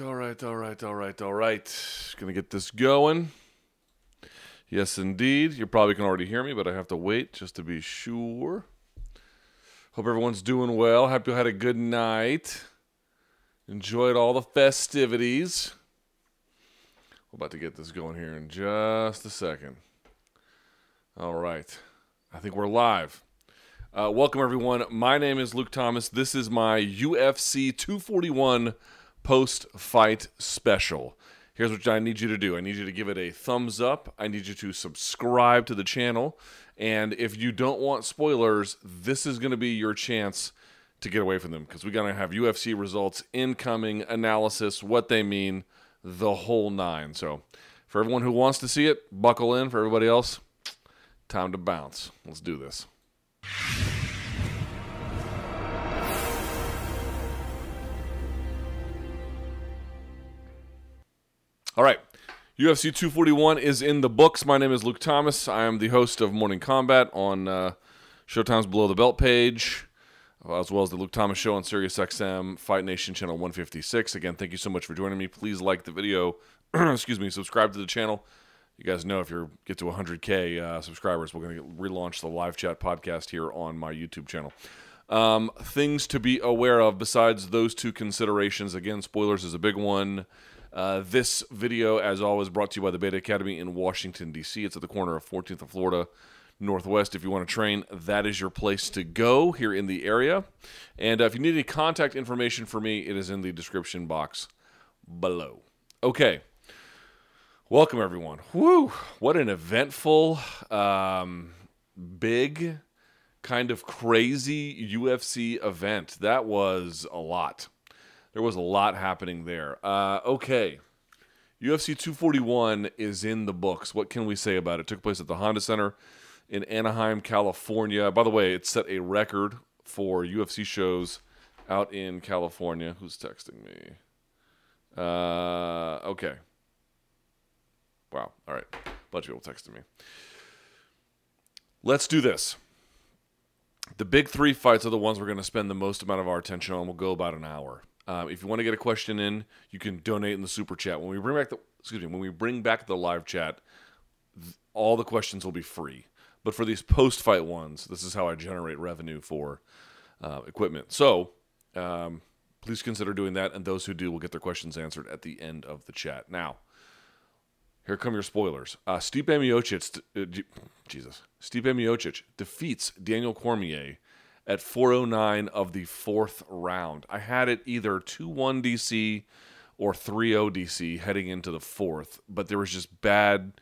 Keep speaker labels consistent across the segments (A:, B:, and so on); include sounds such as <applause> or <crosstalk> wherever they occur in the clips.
A: right, all right, all right, all right, all right. Gonna get this going. Yes, indeed. You probably can already hear me, but I have to wait just to be sure. Hope everyone's doing well. Hope you had a good night. Enjoyed all the festivities. We're about to get this going here in just a second. All right. I think we're live. Uh, welcome, everyone. My name is Luke Thomas. This is my UFC 241 post fight special. Here's what I need you to do I need you to give it a thumbs up. I need you to subscribe to the channel. And if you don't want spoilers, this is going to be your chance to get away from them because we're going to have UFC results, incoming analysis, what they mean, the whole nine. So, for everyone who wants to see it, buckle in. For everybody else, time to bounce. Let's do this. All right. UFC 241 is in the books. My name is Luke Thomas. I am the host of Morning Combat on uh, Showtime's Below the Belt page, as well as the Luke Thomas Show on SiriusXM Fight Nation Channel 156. Again, thank you so much for joining me. Please like the video. <clears throat> Excuse me. Subscribe to the channel. You guys know if you get to 100K uh, subscribers, we're going to relaunch the live chat podcast here on my YouTube channel. Um, things to be aware of besides those two considerations. Again, spoilers is a big one. Uh, this video, as always, brought to you by the Beta Academy in Washington, D.C. It's at the corner of 14th and Florida Northwest. If you want to train, that is your place to go here in the area. And uh, if you need any contact information for me, it is in the description box below. Okay. Welcome, everyone. Woo! What an eventful, um, big, kind of crazy UFC event. That was a lot there was a lot happening there. Uh, okay. UFC 241 is in the books. What can we say about it? it? Took place at the Honda Center in Anaheim, California. By the way, it set a record for UFC shows out in California. Who's texting me? Uh, okay. Wow. All right. A bunch of people texting me. Let's do this. The big three fights are the ones we're going to spend the most amount of our attention on. We'll go about an hour. Um, if you want to get a question in, you can donate in the super chat. When we bring back the excuse me, when we bring back the live chat, th- all the questions will be free. But for these post fight ones, this is how I generate revenue for uh, equipment. So um, please consider doing that, and those who do will get their questions answered at the end of the chat. Now, here come your spoilers. Uh, Stipe Miocic, uh, Jesus, Stipe Miocic defeats Daniel Cormier at 409 of the fourth round. I had it either 2 1 DC or 3 0 DC heading into the fourth, but there was just bad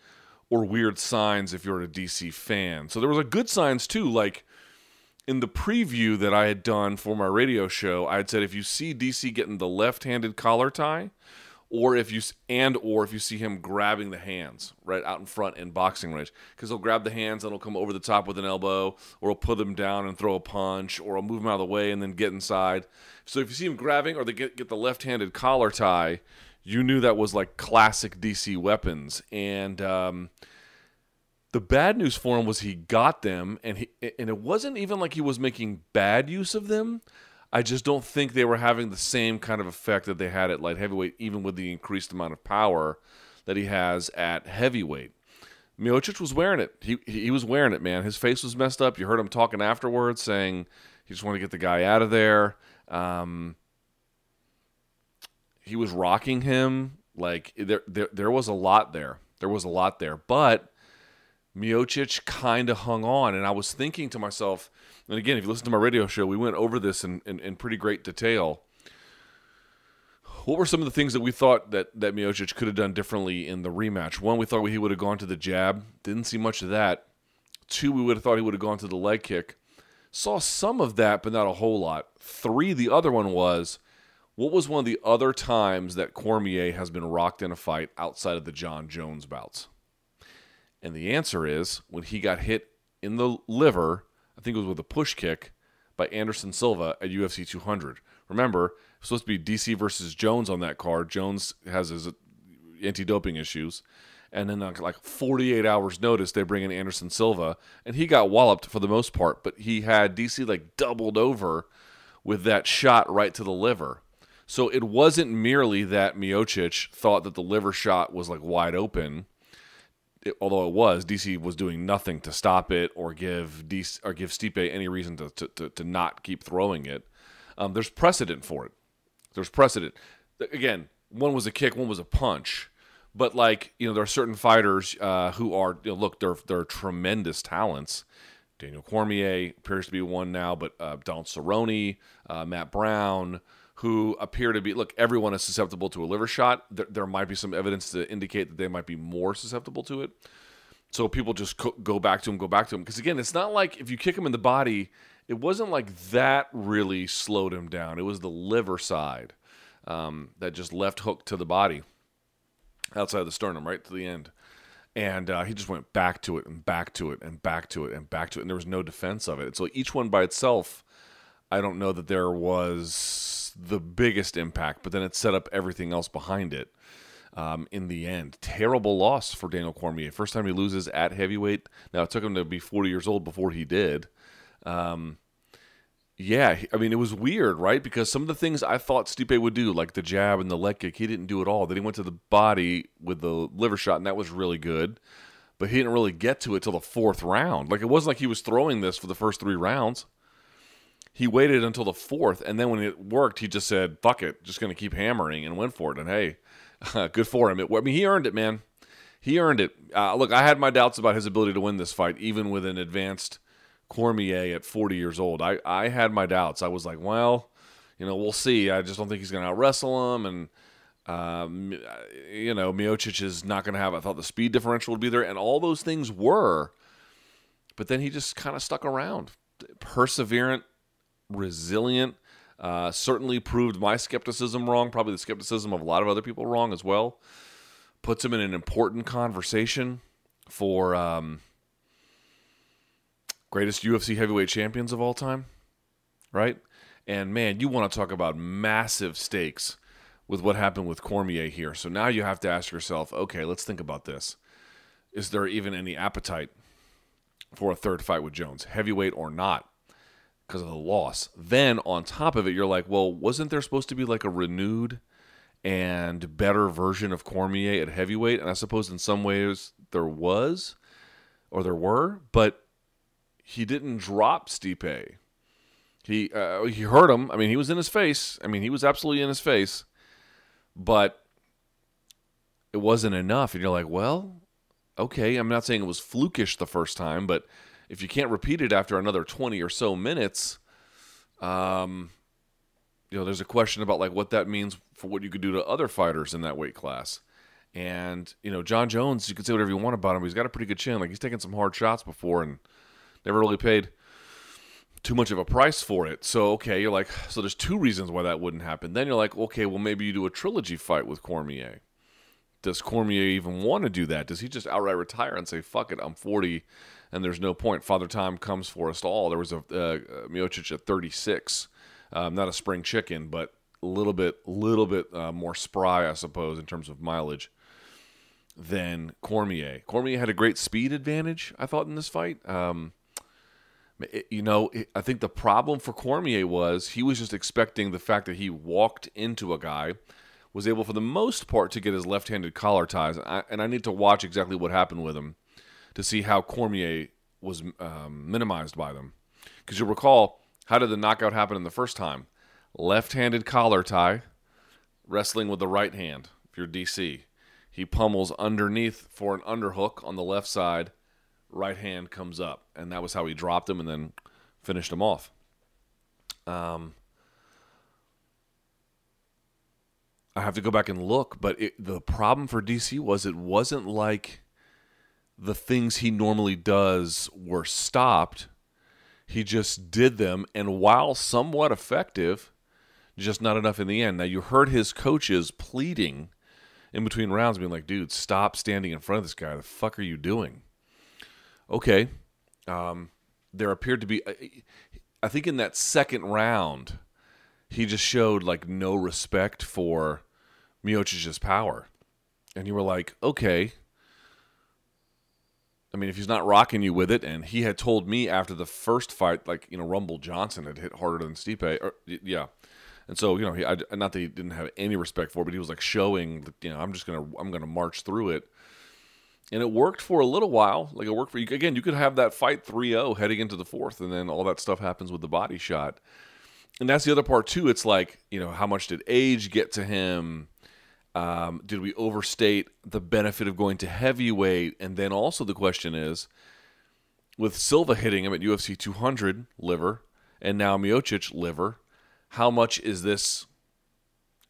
A: or weird signs if you're a DC fan. So there was a good signs too, like in the preview that I had done for my radio show, I had said if you see DC getting the left-handed collar tie, or if you and or if you see him grabbing the hands right out in front in boxing range. Because he'll grab the hands and he'll come over the top with an elbow or he'll put them down and throw a punch or he'll move him out of the way and then get inside. So if you see him grabbing or they get, get the left-handed collar tie you knew that was like classic dc weapons. And um, the bad news for him was he got them and he and it wasn't even like he was making bad use of them I just don't think they were having the same kind of effect that they had at light heavyweight, even with the increased amount of power that he has at heavyweight. Miocic was wearing it. He he was wearing it, man. His face was messed up. You heard him talking afterwards, saying he just wanted to get the guy out of there. Um, he was rocking him like there, there. There was a lot there. There was a lot there, but Miocic kind of hung on, and I was thinking to myself and again, if you listen to my radio show, we went over this in, in, in pretty great detail. What were some of the things that we thought that, that Miocic could have done differently in the rematch? One, we thought he would have gone to the jab. Didn't see much of that. Two, we would have thought he would have gone to the leg kick. Saw some of that, but not a whole lot. Three, the other one was what was one of the other times that Cormier has been rocked in a fight outside of the Jon Jones bouts? And the answer is when he got hit in the liver I think it was with a push kick by Anderson Silva at UFC 200. Remember, it's supposed to be DC versus Jones on that card. Jones has his anti-doping issues, and then like 48 hours notice, they bring in Anderson Silva, and he got walloped for the most part, but he had DC like doubled over with that shot right to the liver. So it wasn't merely that Miocic thought that the liver shot was like wide open. It, although it was, DC was doing nothing to stop it or give DC, or give Stipe any reason to, to, to, to not keep throwing it. Um, there's precedent for it. There's precedent. Again, one was a kick, one was a punch. But like you know, there are certain fighters uh, who are you know, look, they're they're tremendous talents. Daniel Cormier appears to be one now, but uh, Donald Cerrone, uh, Matt Brown, who appear to be look, everyone is susceptible to a liver shot. There, there, might be some evidence to indicate that they might be more susceptible to it. So people just go back to him, go back to him. Because again, it's not like if you kick him in the body, it wasn't like that really slowed him down. It was the liver side um, that just left hook to the body outside the sternum, right to the end. And uh, he just went back to it and back to it and back to it and back to it. And there was no defense of it. So each one by itself, I don't know that there was the biggest impact, but then it set up everything else behind it um, in the end. Terrible loss for Daniel Cormier. First time he loses at heavyweight. Now, it took him to be 40 years old before he did. Um, yeah, I mean, it was weird, right? Because some of the things I thought Stipe would do, like the jab and the leg kick, he didn't do at all. Then he went to the body with the liver shot, and that was really good. But he didn't really get to it till the fourth round. Like, it wasn't like he was throwing this for the first three rounds. He waited until the fourth, and then when it worked, he just said, fuck it, just going to keep hammering and went for it. And hey, <laughs> good for him. It, I mean, he earned it, man. He earned it. Uh, look, I had my doubts about his ability to win this fight, even with an advanced – Cormier at 40 years old. I, I had my doubts. I was like, well, you know, we'll see. I just don't think he's going to out wrestle him. And, um, you know, Miocic is not going to have, I thought the speed differential would be there. And all those things were. But then he just kind of stuck around. Perseverant, resilient. Uh, certainly proved my skepticism wrong, probably the skepticism of a lot of other people wrong as well. Puts him in an important conversation for. Um, greatest UFC heavyweight champions of all time, right? And man, you want to talk about massive stakes with what happened with Cormier here. So now you have to ask yourself, okay, let's think about this. Is there even any appetite for a third fight with Jones, heavyweight or not, because of the loss? Then on top of it, you're like, well, wasn't there supposed to be like a renewed and better version of Cormier at heavyweight? And I suppose in some ways there was or there were, but he didn't drop Stipe. He uh, he hurt him. I mean, he was in his face. I mean, he was absolutely in his face, but it wasn't enough. And you're like, well, okay. I'm not saying it was flukish the first time, but if you can't repeat it after another 20 or so minutes, um, you know, there's a question about like what that means for what you could do to other fighters in that weight class. And you know, Jon Jones, you can say whatever you want about him, he's got a pretty good chin. Like he's taken some hard shots before, and never really paid too much of a price for it. So okay, you're like, so there's two reasons why that wouldn't happen. Then you're like, okay, well maybe you do a trilogy fight with Cormier. Does Cormier even want to do that? Does he just outright retire and say, "Fuck it, I'm 40, and there's no point. Father Time comes for us all." There was a uh, Miocic at 36, um, not a spring chicken, but a little bit, little bit uh, more spry, I suppose, in terms of mileage than Cormier. Cormier had a great speed advantage, I thought, in this fight. Um, you know, I think the problem for Cormier was he was just expecting the fact that he walked into a guy, was able for the most part to get his left-handed collar ties, I, and I need to watch exactly what happened with him to see how Cormier was um, minimized by them. Because you'll recall, how did the knockout happen in the first time? Left-handed collar tie, wrestling with the right hand. If you're DC, he pummels underneath for an underhook on the left side right hand comes up, and that was how he dropped him and then finished him off. Um, I have to go back and look, but it, the problem for DC was it wasn't like the things he normally does were stopped. He just did them, and while somewhat effective, just not enough in the end. Now, you heard his coaches pleading in between rounds, being like, dude, stop standing in front of this guy. The fuck are you doing? okay, um, there appeared to be. I think in that second round, he just showed like no respect for Miocic's power, and you were like, okay. I mean, if he's not rocking you with it, and he had told me after the first fight, like you know, Rumble Johnson had hit harder than Stipe, or, yeah, And so, you know, he, I, not that he didn't have any respect for, it, but he was like showing, that, you know, I'm just gonna, I'm gonna march through it. And it worked for a little while. Like it worked for you. Again, you could have that fight 3-0 heading into the fourth, and then all that stuff happens with the body shot. And that's the other part too. It's like, you know, how much did age get to him? Um, did we overstate the benefit of going to heavyweight? And then also the question is, with Silva hitting him at UFC 200 liver, and now Miocic liver, how much is this?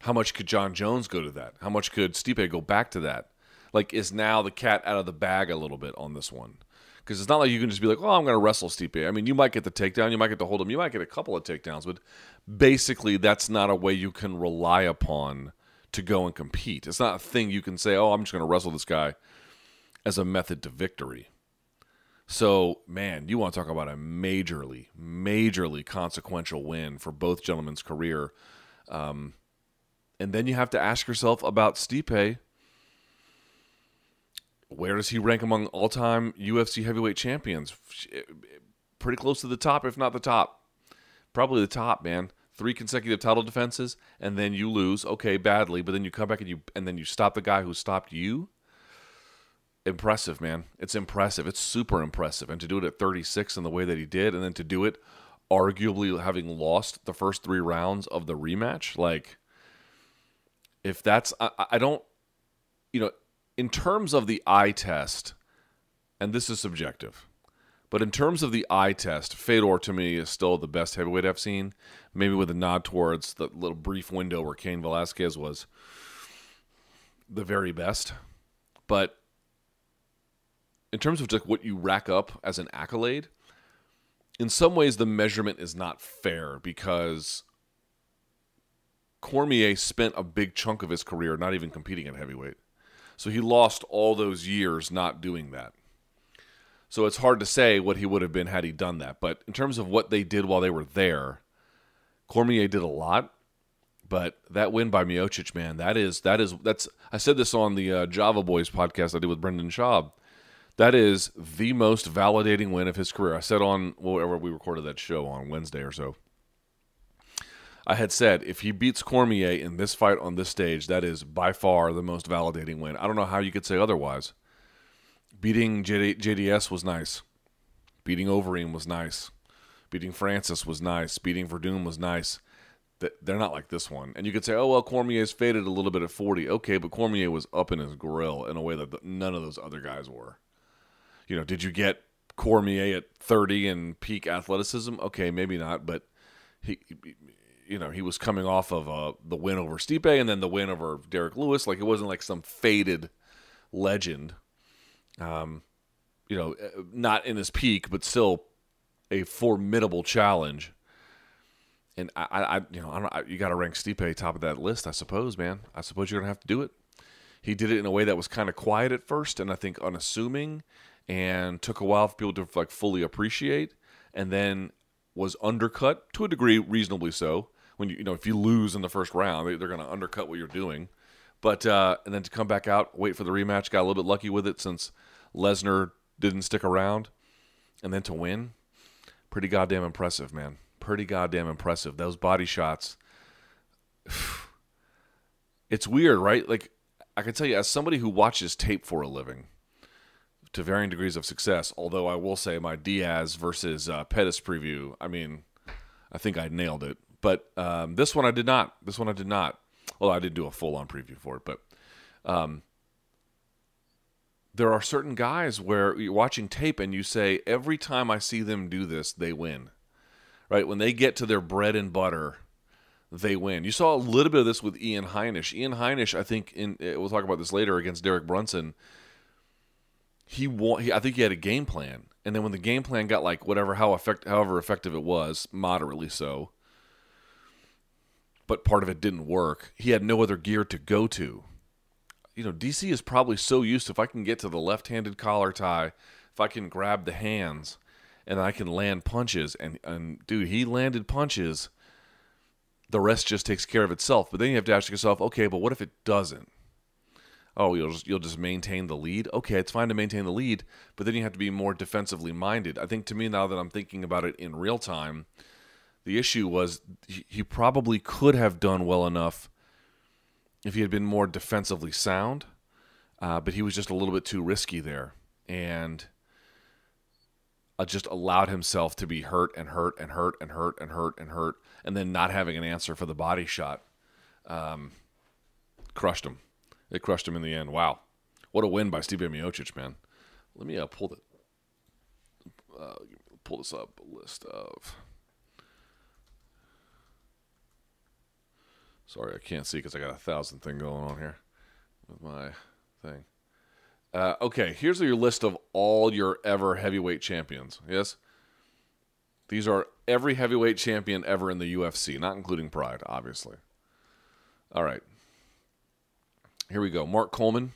A: How much could Jon Jones go to that? How much could Stipe go back to that? Like, is now the cat out of the bag a little bit on this one? Because it's not like you can just be like, oh, I'm going to wrestle Stipe. I mean, you might get the takedown, you might get to hold him, you might get a couple of takedowns, but basically, that's not a way you can rely upon to go and compete. It's not a thing you can say, oh, I'm just going to wrestle this guy as a method to victory. So, man, you want to talk about a majorly, majorly consequential win for both gentlemen's career. Um, and then you have to ask yourself about Stipe. Where does he rank among all time UFC heavyweight champions? Pretty close to the top, if not the top. Probably the top, man. Three consecutive title defenses, and then you lose, okay, badly, but then you come back and you and then you stop the guy who stopped you impressive, man. It's impressive. It's super impressive. And to do it at 36 in the way that he did, and then to do it arguably having lost the first three rounds of the rematch, like, if that's, I, I don't, you know, in terms of the eye test, and this is subjective, but in terms of the eye test, Fedor to me is still the best heavyweight I've seen. Maybe with a nod towards the little brief window where Cain Velasquez was the very best. But in terms of just what you rack up as an accolade, in some ways the measurement is not fair because Cormier spent a big chunk of his career not even competing at heavyweight. So he lost all those years not doing that. So it's hard to say what he would have been had he done that. But in terms of what they did while they were there, Cormier did a lot. But that win by Miocic, man, that is that is that's. I said this on the uh, Java Boys podcast I did with Brendan Schaub that is the most validating win of his career. I said on whatever we recorded that show on Wednesday or so. I had said if he beats Cormier in this fight on this stage, that is by far the most validating win. I don't know how you could say otherwise. Beating JD, JDS was nice. Beating Overeem was nice. Beating Francis was nice. Beating Werdum was nice. They're not like this one. And you could say, oh, well, Cormier's faded a little bit at 40. Okay, but Cormier was up in his grill in a way that none of those other guys were you know, did you get Cormier at 30 and peak athleticism? Okay, maybe not, but he, you know, he was coming off of uh, the win over Stipe and then the win over Derrick Lewis. Like it wasn't like some faded legend. Um, you know, uh, not in his peak, but still a formidable challenge. And I, I you know, I don't, I, you got to rank Stipe top of that list, I suppose, man. I suppose you're gonna have to do it. He did it in a way that was kind of quiet at first, and I think unassuming, and took a while for people to like fully appreciate, and then was undercut to a degree, reasonably so. When you you know if you lose in the first round, they, going to undercut what you're doing. But uh, and then to come back out, wait for the rematch, got a little bit lucky with it since Lesnar didn't stick around, and then to win, pretty goddamn impressive, man. Pretty goddamn impressive. Those body shots. <sighs> It's weird, right? Like I can tell you, as somebody who watches tape for a living, to varying degrees of success. Although I will say my Diaz versus uh, Pettis preview, I mean, I think I nailed it. But um, this one I did not. This one I did not. Well, I did do a full on preview for it, but um, there are certain guys where you're watching tape and you say, every time I see them do this, they win. Right? When they get to their bread and butter, they win. You saw a little bit of this with Ian Heinisch. Ian Heinisch, I think, in eh, we'll talk about this later against Derek Brunson he want he, I think he had a game plan, and then when the game plan got like whatever how effect however effective it was, moderately so, but part of it didn't work. He had no other gear to go to. You know, DC is probably so used to if I can get to the left-handed collar tie, if I can grab the hands, and I can land punches, and and dude, he landed punches. The rest just takes care of itself. But then you have to ask yourself, okay, but what if it doesn't? oh, you'll just you'll just maintain the lead. Okay, it's fine to maintain the lead, but then you have to be more defensively minded. I think to me now that I'm thinking about it in real time, The issue was he, he probably could have done well enough if he had been more defensively sound, uh, but he was just a little bit too risky there and uh, just allowed himself to be hurt and hurt and hurt and hurt and hurt and hurt, and then not having an answer for the body shot um, crushed him. It crushed him in the end. Wow, what a win by Steve Miocic, man. Let me uh, pull the uh, pull this up. A list of. Sorry, I can't see because I got a thousand thing going on here with my thing. Uh, okay, here's your list of all your ever heavyweight champions. Yes, these are every heavyweight champion ever in the UFC, not including Pride, obviously. All right, here we go. Mark Coleman,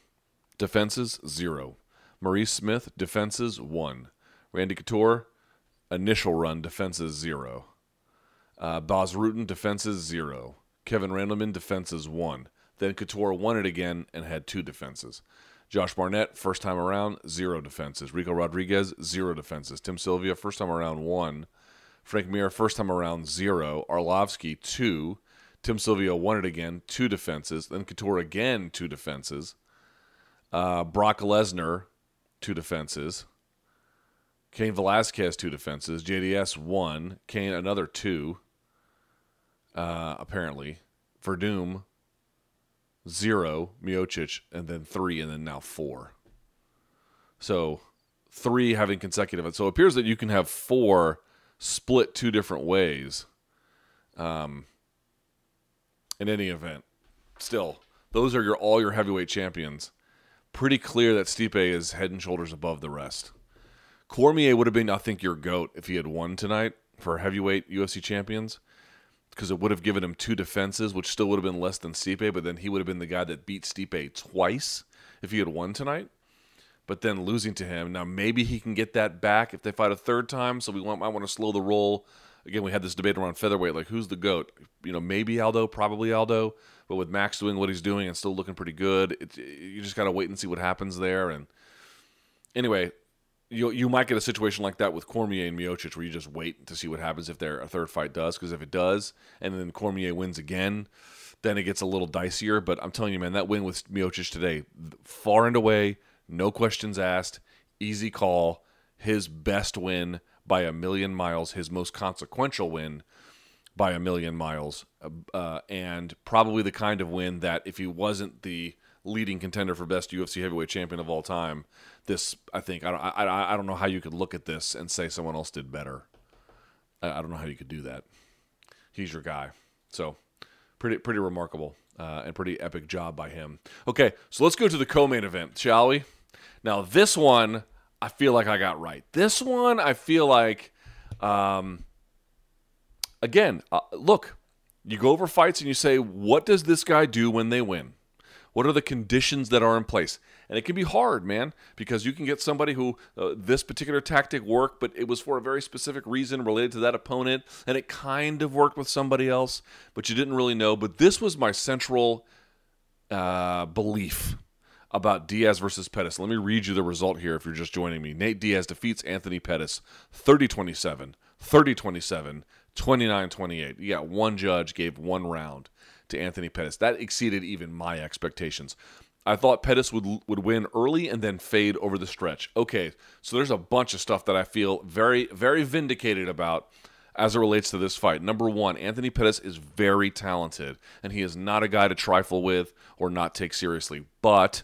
A: defenses zero. Maurice Smith, defenses one. Randy Couture, initial run, defenses zero. Uh, Bas Rutten, defenses zero. Kevin Randleman, defenses one. Then Couture won it again and had two defenses. Josh Barnett, first time around, zero defenses. Ricco Rodriguez, zero defenses. Tim Sylvia, first time around, one. Frank Mir, first time around, zero. Arlovsky, two. Tim Sylvia won it again, two defenses. Then Couture again, two defenses. Uh, Brock Lesnar, two defenses. Cain Velasquez, two defenses. JDS, one. Cain, another two, uh, apparently. Werdum, zero. Miocic, and then three, and then now four. So three having consecutive. So it appears that you can have four split two different ways. Um, in any event. Still, those are your all your heavyweight champions. Pretty clear that Stipe is head and shoulders above the rest. Cormier would have been, I think, your goat if he had won tonight for heavyweight UFC champions, because it would have given him two defenses, which still would have been less than Stipe. But then he would have been the guy that beat Stipe twice if he had won tonight. But then losing to him, now maybe he can get that back if they fight a third time. So we want, might want to slow the roll again, we had this debate around featherweight, like who's the goat? You know, maybe Aldo, probably Aldo, but with Max doing what he's doing and still looking pretty good, it, you just gotta wait and see what happens there. And anyway, you you might get a situation like that with Cormier and Miocic, where you just wait to see what happens if their a third fight does, because if it does, and then Cormier wins again. Then it gets a little dicier, but I'm telling you, man, that win with Miocic today, far and away, no questions asked, easy call, his best win by a million miles, his most consequential win by a million miles, uh, uh, and probably the kind of win that if he wasn't the leading contender for best UFC heavyweight champion of all time, this I think I don't I, I don't know how you could look at this and say someone else did better. I, I don't know how you could do that. He's your guy, so pretty pretty remarkable uh, and pretty epic job by him. Okay, so let's go to the co-main event, shall we? Now this one I feel like I got right. This one, I feel like, um, again, uh, look, you go over fights and you say, what does this guy do when they win? What are the conditions that are in place? And it can be hard, man, because you can get somebody who uh, this particular tactic worked, but it was for a very specific reason related to that opponent, and it kind of worked with somebody else, but you didn't really know. But this was my central uh, belief about Diaz versus Pettis. Let me read you the result here if you're just joining me. Nate Diaz defeats Anthony Pettis 30 27, 30 27, 29 28. You got one judge gave one round to Anthony Pettis. That exceeded even my expectations. I thought Pettis would would win early and then fade over the stretch. Okay, so there's a bunch of stuff that I feel very very vindicated about as it relates to this fight. Number one, Anthony Pettis is very talented, and he is not a guy to trifle with or not take seriously. But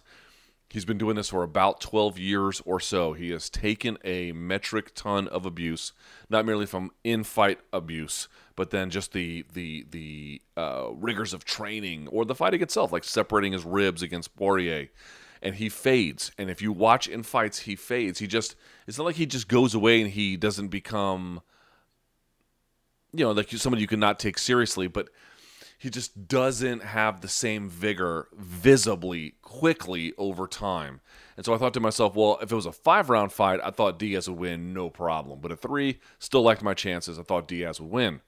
A: He's been doing this for about 12 years or so. He has taken a metric ton of abuse, not merely from in-fight abuse, but then just the the the uh, rigors of training or the fighting itself, like separating his ribs against Poirier. And he fades. And if you watch in fights, he fades. He just it's not like he just goes away and he doesn't become you know like somebody you cannot take seriously, but he just doesn't have the same vigor visibly quickly over time. And so I thought to myself, well, if it was a five round fight, I thought Diaz would win no problem. But at three, still liked my chances. I thought Diaz would win.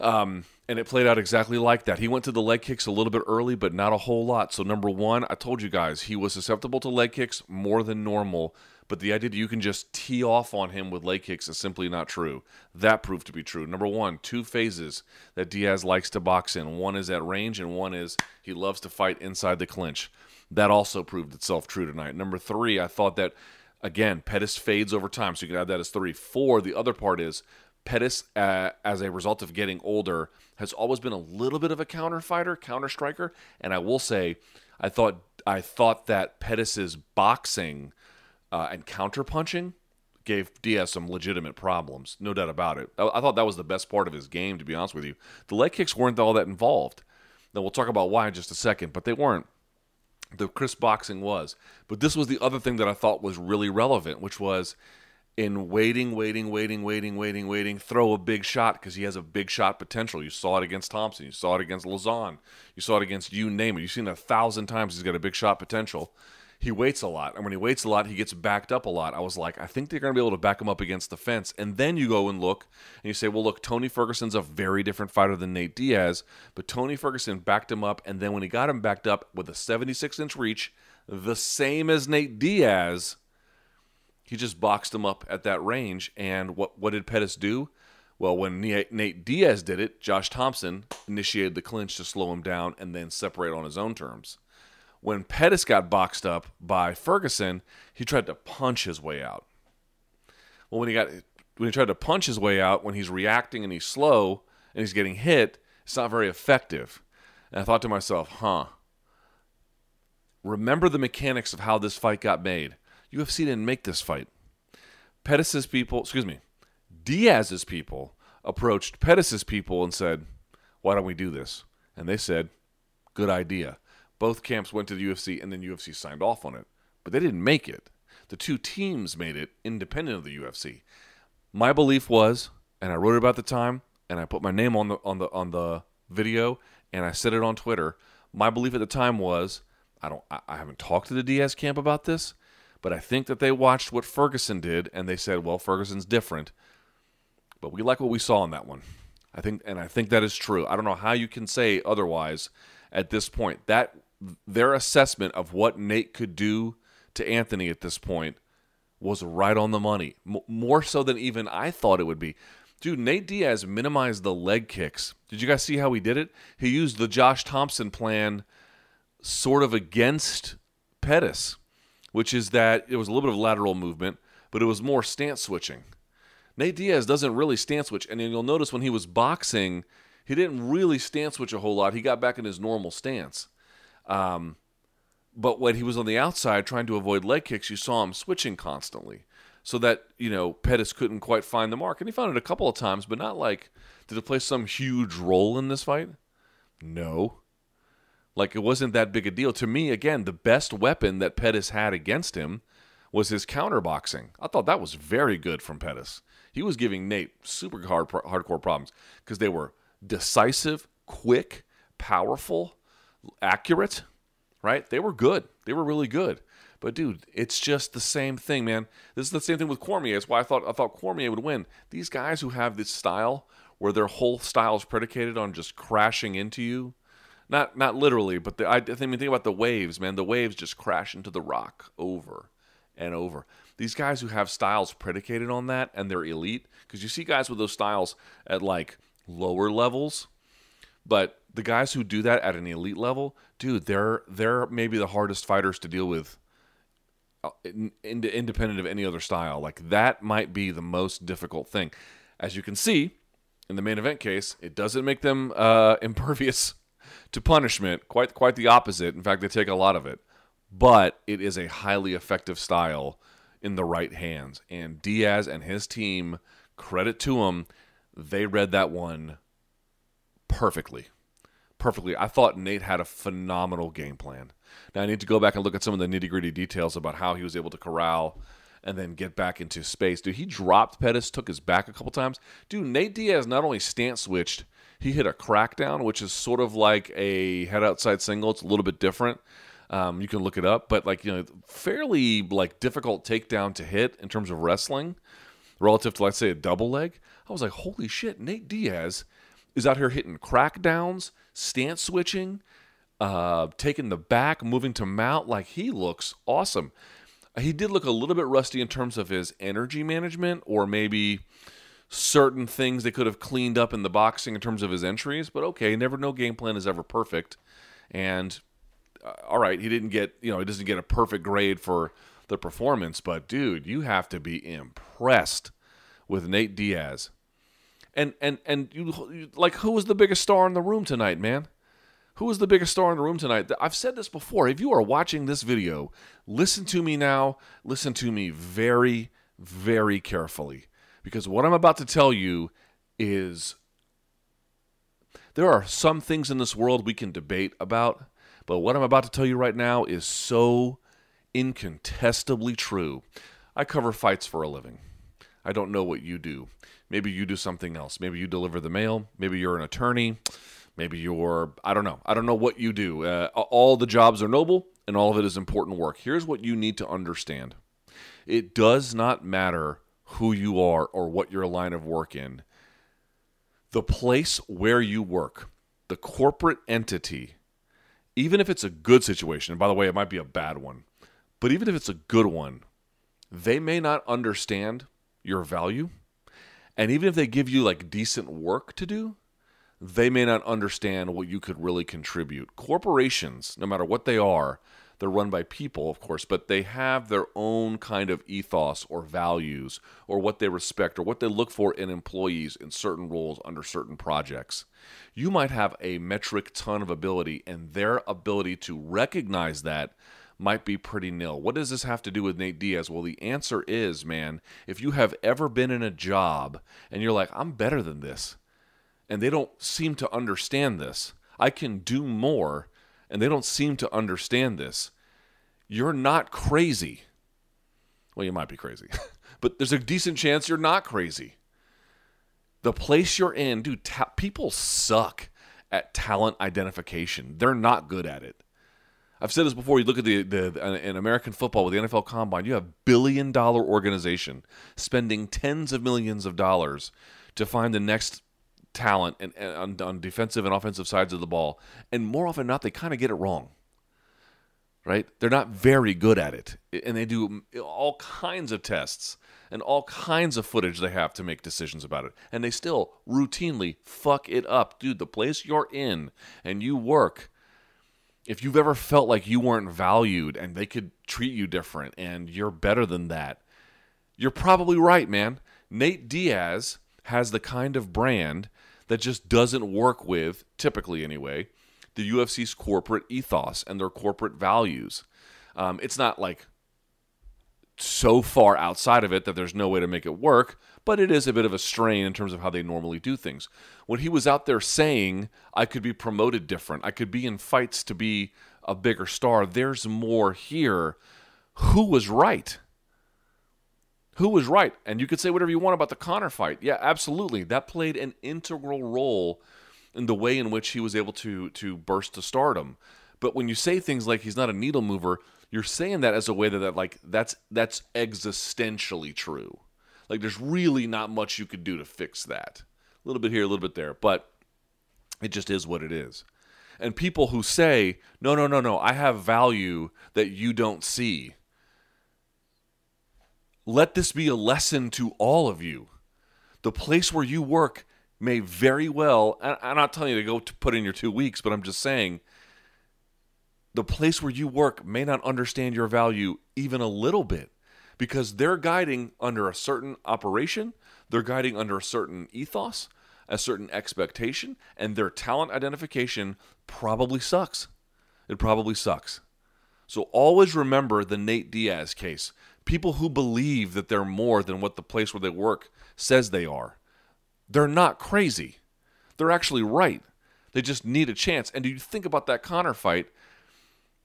A: Um, and it played out exactly like that. He went to the leg kicks a little bit early, but not a whole lot. So, number one, I told you guys, he was susceptible to leg kicks more than normal. But the idea that you can just tee off on him with leg kicks is simply not true. That proved to be true. Number one, two phases that Diaz likes to box in one is at range, and one is he loves to fight inside the clinch. That also proved itself true tonight. Number three, I thought that, again, Pettis fades over time, so you can add that as three. Four, the other part is Pettis, uh, as a result of getting older, has always been a little bit of a counter fighter, counter striker, and I will say, I thought I thought that Pettis's boxing uh, and counter punching gave Diaz some legitimate problems, no doubt about it. I, I, thought that was the best part of his game, to be honest with you. The leg kicks weren't all that involved. Now we'll talk about why in just a second, but they weren't. The crisp boxing was. But this was the other thing that I thought was really relevant, which was in waiting, waiting, waiting, waiting, waiting, waiting, throw a big shot because he has a big shot potential. You saw it against Thomson. You saw it against Lauzon. You saw it against you name it. You've seen it a thousand times. He's got a big shot potential. He waits a lot, and when he waits a lot, he gets backed up a lot. I was like, I think they're going to be able to back him up against the fence. And then you go and look, and you say, well, look, Tony Ferguson's a very different fighter than Nate Diaz, but Tony Ferguson backed him up, and then when he got him backed up with a 76 inch reach, the same as Nate Diaz he just boxed him up at that range. And what what did Pettis do? Well, when Nate Diaz did it, Josh Thomson initiated the clinch to slow him down and then separate on his own terms. When Pettis got boxed up by Ferguson, he tried to punch his way out. Well, when he got when he tried to punch his way out, when he's reacting and he's slow and he's getting hit, it's not very effective. And I thought to myself, huh. Remember the mechanics of how this fight got made. UFC didn't make this fight. Pettis's people, excuse me, Diaz's people approached Pettis's people and said, "Why don't we do this?" And they said, "Good idea." Both camps went to the UFC, and then UFC signed off on it, but they didn't make it. The two teams made it independent of the UFC. My belief was, and I wrote it about the time, and I put my name on the on the on the video, and I said it on Twitter. My belief at the time was, I don't, I haven't talked to the Diaz camp about this. But I think that they watched what Ferguson did and they said, well, Ferguson's different. But we like what we saw in that one. I think and I think that is true. I don't know how you can say otherwise at this point. That their assessment of what Nate could do to Anthony at this point was right on the money. M- more so than even I thought it would be. Dude, Nate Diaz minimized the leg kicks. Did you guys see how he did it? He used the Josh Thomson plan sort of against Pettis which is that it was a little bit of lateral movement, but it was more stance switching. Nate Diaz doesn't really stance switch, and you'll notice when he was boxing, he didn't really stance switch a whole lot. He got back in his normal stance. Um, but when he was on the outside trying to avoid leg kicks, you saw him switching constantly. So that, you know, Pettis couldn't quite find the mark. And he found it a couple of times, but not like, did it play some huge role in this fight? No. Like it wasn't that big a deal. To me, again, the best weapon that Pettis had against him was his counterboxing. I thought that was very good from Pettis. He was giving Nate super hard, hardcore problems because they were decisive, quick, powerful, accurate. Right? They were good. They were really good. But dude, it's just the same thing, man. This is the same thing with Cormier. It's why I thought I thought Cormier would win. These guys who have this style where their whole style is predicated on just crashing into you not not literally, but the, I, I think about the waves, man. The waves just crash into the rock over and over. These guys who have styles predicated on that and they're elite, because you see guys with those styles at like lower levels, but the guys who do that at an elite level, dude, they're they're maybe the hardest fighters to deal with, uh, in, in, independent of any other style. Like that might be the most difficult thing. As you can see, in the main event case, it doesn't make them uh, <laughs> impervious to punishment. Quite quite the opposite. In fact, they take a lot of it. But it is a highly effective style in the right hands. And Diaz and his team, credit to them, they read that one perfectly. Perfectly. I thought Nate had a phenomenal game plan. Now I need to go back and look at some of the nitty gritty details about how he was able to corral and then get back into space. Dude, he dropped Pettis, took his back a couple times. Dude, Nate Diaz not only stance switched, he hit a crackdown, which is sort of like a head outside single. It's a little bit different. Um, you can look it up, but like you know, fairly like difficult takedown to hit in terms of wrestling, relative to let's say a double leg. I was like, holy shit, Nate Diaz is out here hitting crackdowns, stance switching, uh, taking the back, moving to mount. Like he looks awesome. He did look a little bit rusty in terms of his energy management, or maybe certain things they could have cleaned up in the boxing in terms of his entries. But okay, never no game plan is ever perfect. And uh, all right, he didn't get you know he doesn't get a perfect grade for the performance, but dude, you have to be impressed with Nate Diaz. And and and you like who was the biggest star in the room tonight, man? Who was the biggest star in the room tonight? I've said this before. If you are watching this video, listen to me now. Listen to me very, very carefully. Because what I'm about to tell you is there are some things in this world we can debate about, but what I'm about to tell you right now is so incontestably true. I cover fights for a living. I don't know what you do. Maybe you do something else. Maybe you deliver the mail. Maybe you're an attorney. Maybe you're, I don't know. I don't know what you do. Uh, all the jobs are noble and all of it is important work. Here's what you need to understand it does not matter who you are or what your line of work in. The place where you work, the corporate entity, even if it's a good situation, and by the way, it might be a bad one, but even if it's a good one, they may not understand your value. And even if they give you like decent work to do, they may not understand what you could really contribute. Corporations, no matter what they are, they're run by people, of course, but they have their own kind of ethos or values or what they respect or what they look for in employees in certain roles under certain projects. You might have a metric ton of ability, and their ability to recognize that might be pretty nil. What does this have to do with Nate Diaz? Well, the answer is, man, if you have ever been in a job and you're like, I'm better than this, and they don't seem to understand this. I can do more, and they don't seem to understand this. You're not crazy. Well, you might be crazy, <laughs> but there's a decent chance you're not crazy. The place you're in, dude, ta- people suck at talent identification. They're not good at it. I've said this before. You look at the, the in American football with the NFL Combine, you have billion dollar organization spending tens of millions of dollars to find the next talent and, and on, on, defensive and offensive sides of the ball, and more often not, they kind of get it wrong. Right? They're not very good at it, and they do all kinds of tests and all kinds of footage they have to make decisions about it, and they still routinely fuck it up, dude. The place you're in and you work. If you've ever felt like you weren't valued and they could treat you different and you're better than that, you're probably right, man. Nate Diaz has the kind of brand that just doesn't work with, typically anyway, the UFC's corporate ethos and their corporate values. Um, it's not like so far outside of it that there's no way to make it work, but it is a bit of a strain in terms of how they normally do things. When he was out there saying, I could be promoted different, I could be in fights to be a bigger star, there's more here. Who was right? Who was right. And you could say whatever you want about the Conor fight. Yeah, absolutely. That played an integral role in the way in which he was able to to burst to stardom. But when you say things like he's not a needle mover, you're saying that as a way that, that like that's that's existentially true. Like there's really not much you could do to fix that. A little bit here, a little bit there, but it just is what it is. And people who say, "No, no, no, no, I have value that you don't see." Let this be a lesson to all of you. The place where you work may very well, I'm not telling you to go to put in your two weeks, but I'm just saying the place where you work may not understand your value even a little bit because they're guiding under a certain operation, they're guiding under a certain ethos, a certain expectation, and their talent identification probably sucks. It probably sucks. So always remember the Nate Diaz case people who believe that they're more than what the place where they work says they are. They're not crazy. They're actually right. They just need a chance. And do you think about that Conor fight?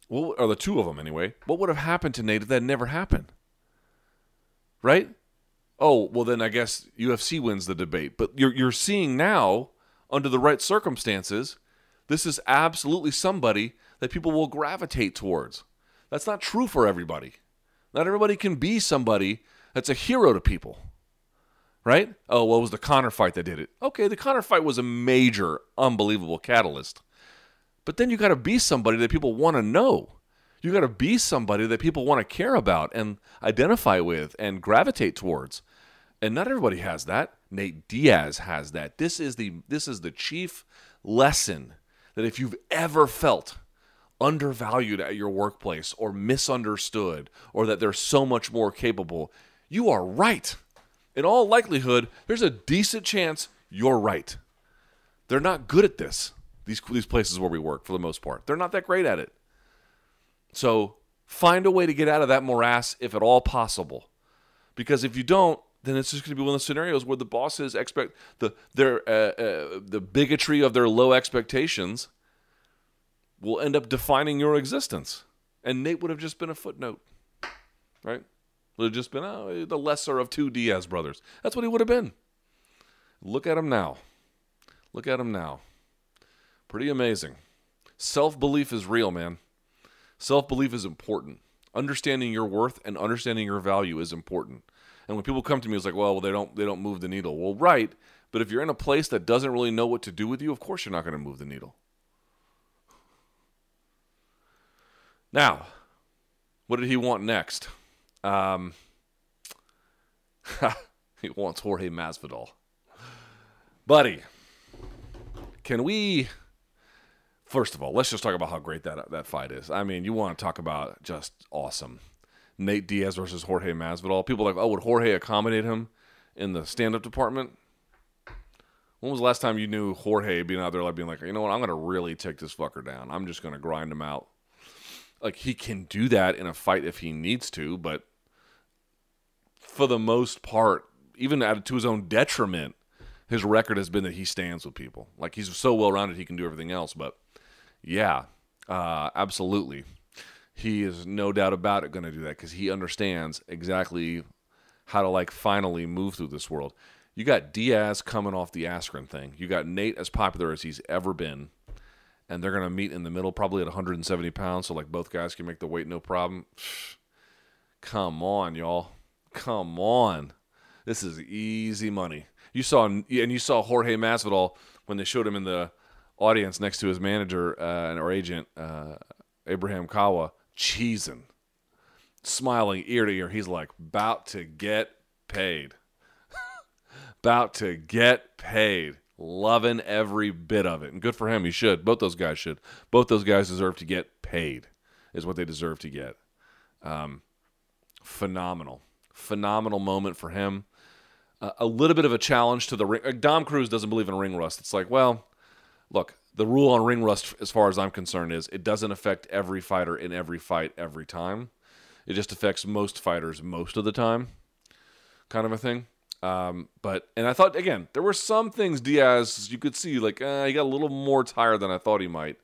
A: Well, or the two of them anyway. What would have happened to Nate if that never happened? Right? Oh, well then I guess UFC wins the debate. But you're you're seeing now under the right circumstances, this is absolutely somebody that people will gravitate towards. That's not true for everybody. Not everybody can be somebody that's a hero to people. right? Oh, well, it was the Conor fight that did it. Okay, the Conor fight was a major, unbelievable catalyst. But then you got to be somebody that people want to know. You got to be somebody that people want to care about and identify with and gravitate towards. And not everybody has that. Nate Diaz has that. This is the this is the chief lesson that if you've ever felt undervalued at your workplace or misunderstood or that they're so much more capable, you are right. In all likelihood, there's a decent chance you're right. They're not good at this. These these places where we work for the most part. They're not that great at it. So, find a way to get out of that morass if at all possible. Because if you don't, then it's just going to be one of those scenarios where the bosses expect the their uh, uh, the bigotry of their low expectations will end up defining your existence, and Nate would have just been a footnote, right? Would have just been oh, the lesser of two Diaz brothers. That's what he would have been. Look at him now. Look at him now. Pretty amazing. Self belief is real, man. Self belief is important. Understanding your worth and understanding your value is important. And when people come to me, it's like, well, they don't they don't move the needle. Well, right, but if you're in a place that doesn't really know what to do with you, of course you're not going to move the needle. Now, what did he want next? Um, <laughs> he wants Jorge Masvidal. Buddy, can we first of all, let's just talk about how great that that fight is. I mean, you want to talk about just awesome. Nate Diaz versus Jorge Masvidal. People like, oh, would Jorge accommodate him in the stand-up department? When was the last time you knew Jorge being out there like being like, you know what, I'm gonna really take this fucker down. I'm just gonna grind him out. Like he can do that in a fight if he needs to, but for the most part, even to his own detriment, his record has been that he stands with people. Like he's so well rounded, he can do everything else. But yeah, uh, absolutely he is no doubt about it going to do that because he understands exactly how to like finally move through this world. You got Diaz coming off the Askren thing. You got Nate as popular as he's ever been, and they're going to meet in the middle, probably at 170 pounds, so like both guys can make the weight no problem. <sighs> Come on, y'all. Come on. This is easy money. You saw and you saw Jorge Masvidal when they showed him in the audience next to his manager uh, or agent uh, Abraham Kawa cheesing, smiling ear to ear. He's like, about to get paid. <laughs> about to get paid. Loving every bit of it. And good for him. He should. Both those guys should. Both those guys deserve to get paid, is what they deserve to get. Um, phenomenal. Phenomenal moment for him. Uh, a little bit of a challenge to the ring. Dom Cruz doesn't believe in ring rust. It's like, well, look, the rule on ring rust, as far as I'm concerned, is it doesn't affect every fighter in every fight every time. It just affects most fighters most of the time, kind of a thing. Um, but and I thought again, there were some things Diaz you could see like uh, he got a little more tired than I thought he might.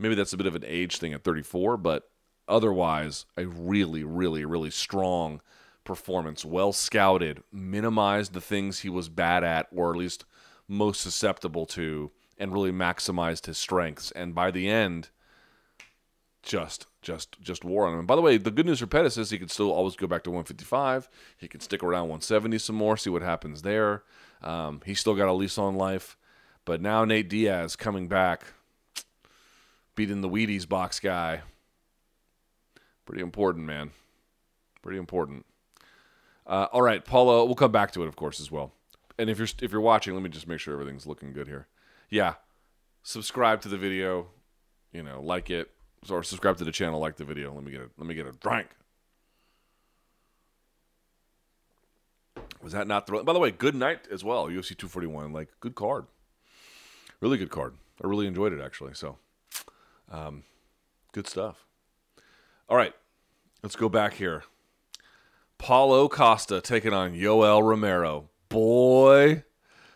A: Maybe that's a bit of an age thing at 34, but otherwise, a really, really, really strong performance, well scouted, minimized the things he was bad at, or at least most susceptible to and really maximized his strengths. And by the end, just just just wore on him. By the way, the good news for Pettis is he can still always go back to 155. He can stick around 170 some more, see what happens there. Um, he's still got a lease on life. But now Nate Diaz coming back, beating the Wheaties box guy. Pretty important, man. Pretty important. Uh, all right, Paula. We'll come back to it, of course, as well. And if you're if you're watching, let me just make sure everything's looking good here yeah, subscribe to the video, you know, like it, or subscribe to the channel, like the video. Let me get a let me get a drink. Was that not thrilling? By the way, good night as well. UFC 241, like good card, really good card. I really enjoyed it actually. So, um, good stuff. All right, let's go back here. Paulo Costa taking on Yoel Romero. Boy,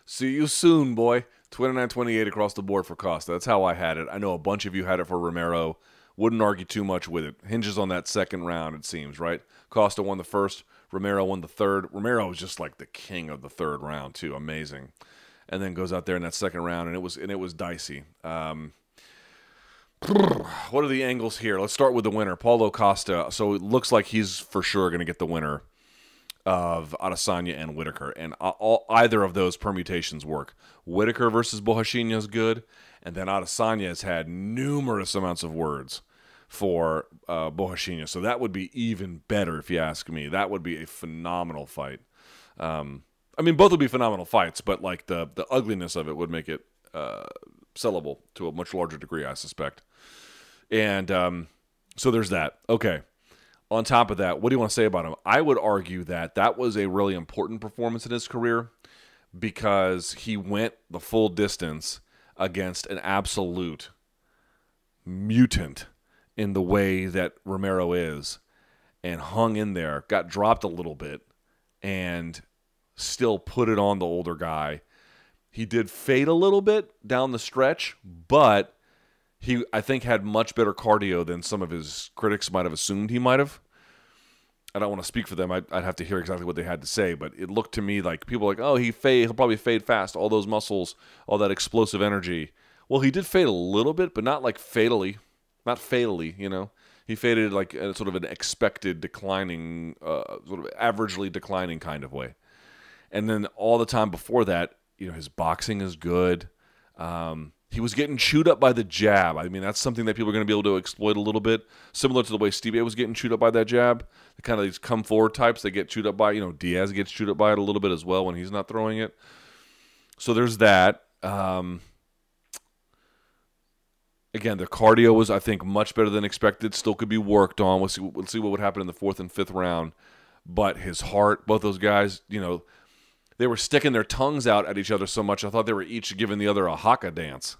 A: see you soon, boy. 29 28 across the board for Costa. That's how I had it. I know a bunch of you had it for Romero. Wouldn't argue too much with it. Hinges on that second round, it seems, right? Costa won the first, Romero won the third. Romero was just like the king of the third round, too. Amazing. And then goes out there in that second round, and it was and it was dicey. Um, <sighs> what are the angles here? Let's start with the winner, Paulo Costa. So it looks like he's for sure going to get the winner. of Adesanya and Whitaker, and all, either of those permutations work. Whitaker versus Borrachinha is good, and then Adesanya has had numerous amounts of words for uh, so that would be even better if you ask me. That would be a phenomenal fight. Um, I mean, both would be phenomenal fights, but like the the ugliness of it would make it uh, sellable to a much larger degree, I suspect. And um, so there's that. Okay. On top of that, what do you want to say about him? I would argue that that was a really important performance in his career because he went the full distance against an absolute mutant in the way that Romero is and hung in there, got dropped a little bit, and still put it on the older guy. He did fade a little bit down the stretch, but he I think had much better cardio than some of his critics might have assumed he might have. I don't want to speak for them. I'd, I'd, have to hear exactly what they had to say, but it looked to me like people like, oh, he fade, he'll probably fade fast. All those muscles, all that explosive energy. Well, he did fade a little bit, but not like fatally, not fatally. You know, he faded like a, sort of an expected declining, uh, sort of averagely declining kind of way. And then all the time before that, you know, his boxing is good. Um, he was getting chewed up by the jab. I mean, that's something that people are going to be able to exploit a little bit, similar to the way Stevie was getting chewed up by that jab. The kind of these come forward types that get chewed up by, you know, Diaz gets chewed up by it a little bit as well when he's not throwing it. So there's that. Um, again, the cardio was, I think, much better than expected. Still could be worked on. We'll see, we'll see what would happen in the fourth and fifth round. But his heart, both those guys, you know, they were sticking their tongues out at each other so much. I thought they were each giving the other a haka dance.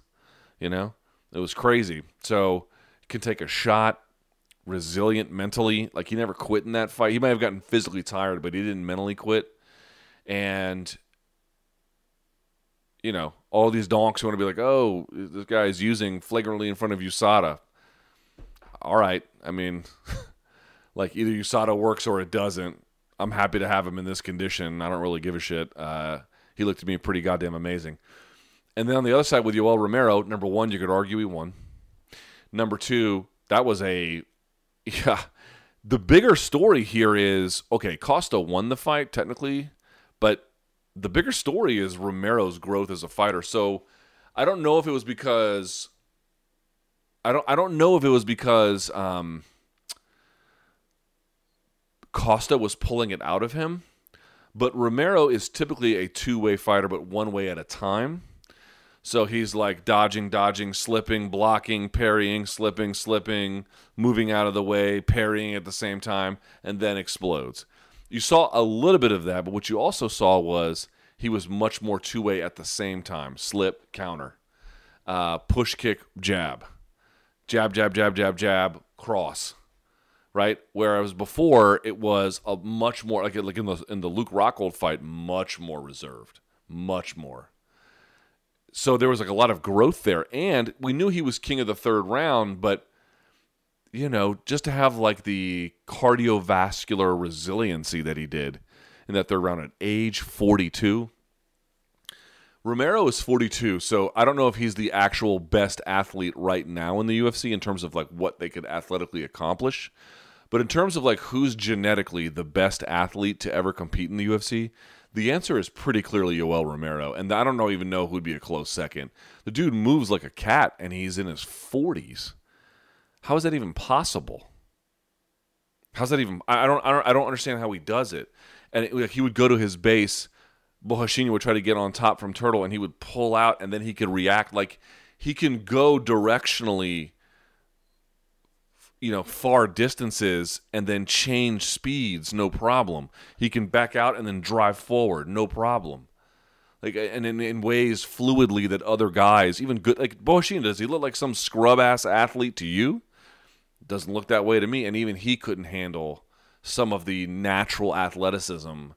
A: You know, it was crazy. So can take a shot, resilient mentally. Like he never quit in that fight. He might have gotten physically tired, but he didn't mentally quit. And you know, all these donks want to be like, "Oh, this guy is using flagrantly in front of USADA." All right, I mean, <laughs> like either USADA works or it doesn't. I'm happy to have him in this condition. I don't really give a shit. Uh, he looked to me pretty goddamn amazing. And then on the other side with Yoel Romero, number one, you could argue he won. Number two, that was a <laughs> yeah. The bigger story here is okay, Costa won the fight technically, but the bigger story is Romero's growth as a fighter. So I don't know if it was because I don't I don't know if it was because um, Costa was pulling it out of him, but Romero is typically a two-way fighter, but one way at a time. So he's like dodging, dodging, slipping, blocking, parrying, slipping, slipping, moving out of the way, parrying at the same time, and then explodes. You saw a little bit of that, but what you also saw was he was much more two way at the same time. Slip, counter, uh, push, kick, jab, jab, jab, jab, jab, jab, cross. Right, whereas before it was a much more like like in the in the Luke Rockhold fight, much more reserved, much more so there was like a lot of growth there. And we knew he was king of the third round but you know just to have like the cardiovascular resiliency that he did in that third round at age 42 Romero is 42 so I don't know if he's the actual best athlete right now in the UFC in terms of like what they could athletically accomplish. But in terms of like who's genetically the best athlete to ever compete in the UFC the answer is pretty clearly Yoel Romero, and I don't know even know who'd be a close second. The dude moves like a cat, and he's in his forties. How is that even possible? How's that even? I don't, I don't, I don't understand how he does it. And it, like, he would go to his base. Borrachinha would try to get on top from Turtle, and he would pull out, and then he could react. Like he can go directionally you know far distances and then change speeds no problem. He can back out and then drive forward no problem. Like and in, in ways fluidly that other guys even good like Borrachinha does he look like some scrub ass athlete to you? Doesn't look that way to me and even he couldn't handle some of the natural athleticism.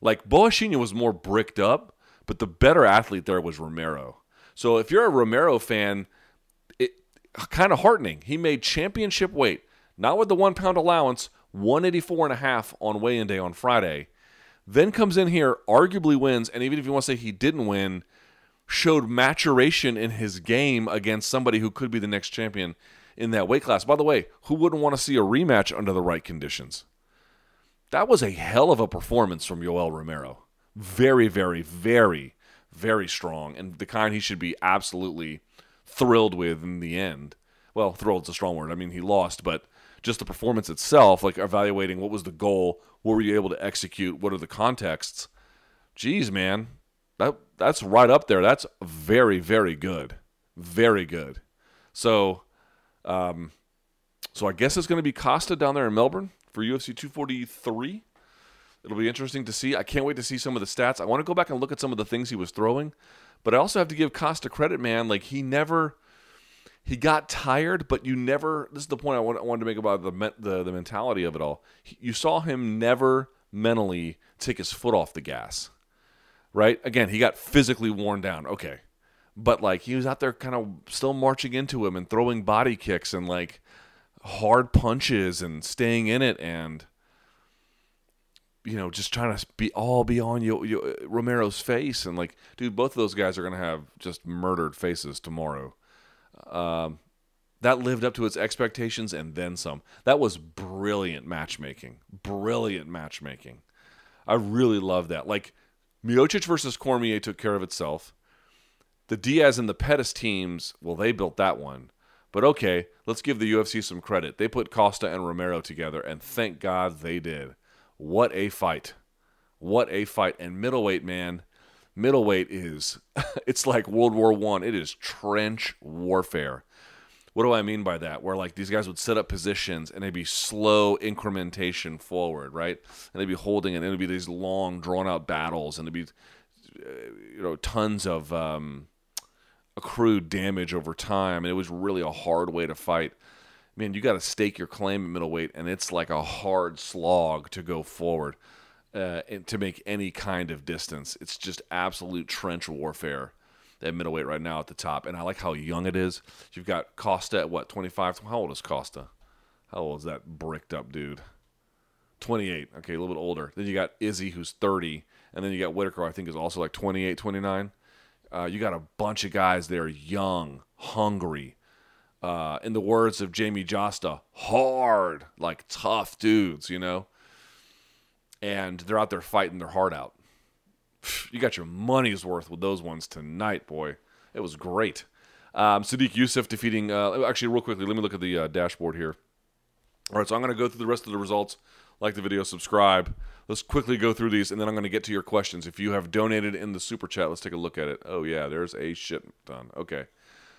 A: Like Borrachinha was more bricked up but the better athlete there was Romero. So if you're a Romero fan kind of heartening. He made championship weight, not with the one pound allowance, 184 and a half on weigh in day on Friday. Then comes in here, arguably wins, and even if you want to say he didn't win, showed maturation in his game against somebody who could be the next champion in that weight class. By the way, who wouldn't want to see a rematch under the right conditions? that was a hell of a performance from Yoel Romero. Very, very, very, very strong, and the kind he should be absolutely thrilled with in the end. Well, thrilled is a strong word. I mean, he lost, but just the performance itself, like evaluating what was the goal, what were you able to execute, what are the contexts. Geez, man, that that's right up there. That's very, very good, very good. So, um, so I guess it's going to be Costa down there in Melbourne for UFC 243. It'll be interesting to see. I can't wait to see some of the stats. I want to go back and look at some of the things he was throwing, but I also have to give Costa credit, man. Like he never he got tired, but you never. This is the point I wanted to make about the the, the mentality of it all. You saw him never mentally take his foot off the gas, right? Again, he got physically worn down. Okay, but like he was out there, kind of still marching into him and throwing body kicks and like hard punches and staying in it and you know just trying to be all be on you, you Romero's face and like dude both of those guys are going to have just murdered faces tomorrow um, that lived up to its expectations and then some. That was brilliant matchmaking. Brilliant matchmaking. I really love that. Like Miocic versus Cormier took care of itself. The Diaz and the Pettis teams, well, they built that one. But okay, let's give the UFC some credit. They put Costa and Romero together, and thank God they did. What a fight. What a fight. And middleweight, man, middleweight is <laughs> it's like World War One. It is trench warfare. What do I mean by that? Where like these guys would set up positions and they'd be slow incrementation forward, right? And they'd be holding it, and it'd be these long, drawn out battles, and it'd be uh, you know tons of um, accrued damage over time, and it was really a hard way to fight. Man, you got to stake your claim at middleweight, and it's like a hard slog to go forward uh, to make any kind of distance. It's just absolute trench warfare at middleweight right now at the top. And I like how young it is. You've got Costa at what, 25? How old is Costa? How old is that bricked up dude? 28. Okay, a little bit older. Then you got Izzy, who's 30. And then you got Whitaker, I think, is also like 28, 29. Uh, you got a bunch of guys there, young, hungry. Uh, in the words of Jamie Jasta, hard, like tough dudes, you know? and they're out there fighting their heart out. <sighs> You got your money's worth with those ones tonight, boy. It was great. Um, Sodiq Yusuff defeating. Uh, actually, real quickly, let me look at the uh, dashboard here. All right, so I'm going to go through the rest of the results. Like the video, subscribe. Let's quickly go through these, and then I'm going to get to your questions. If you have donated in the super chat, let's take a look at it. Oh yeah, there's a shit ton. Okay,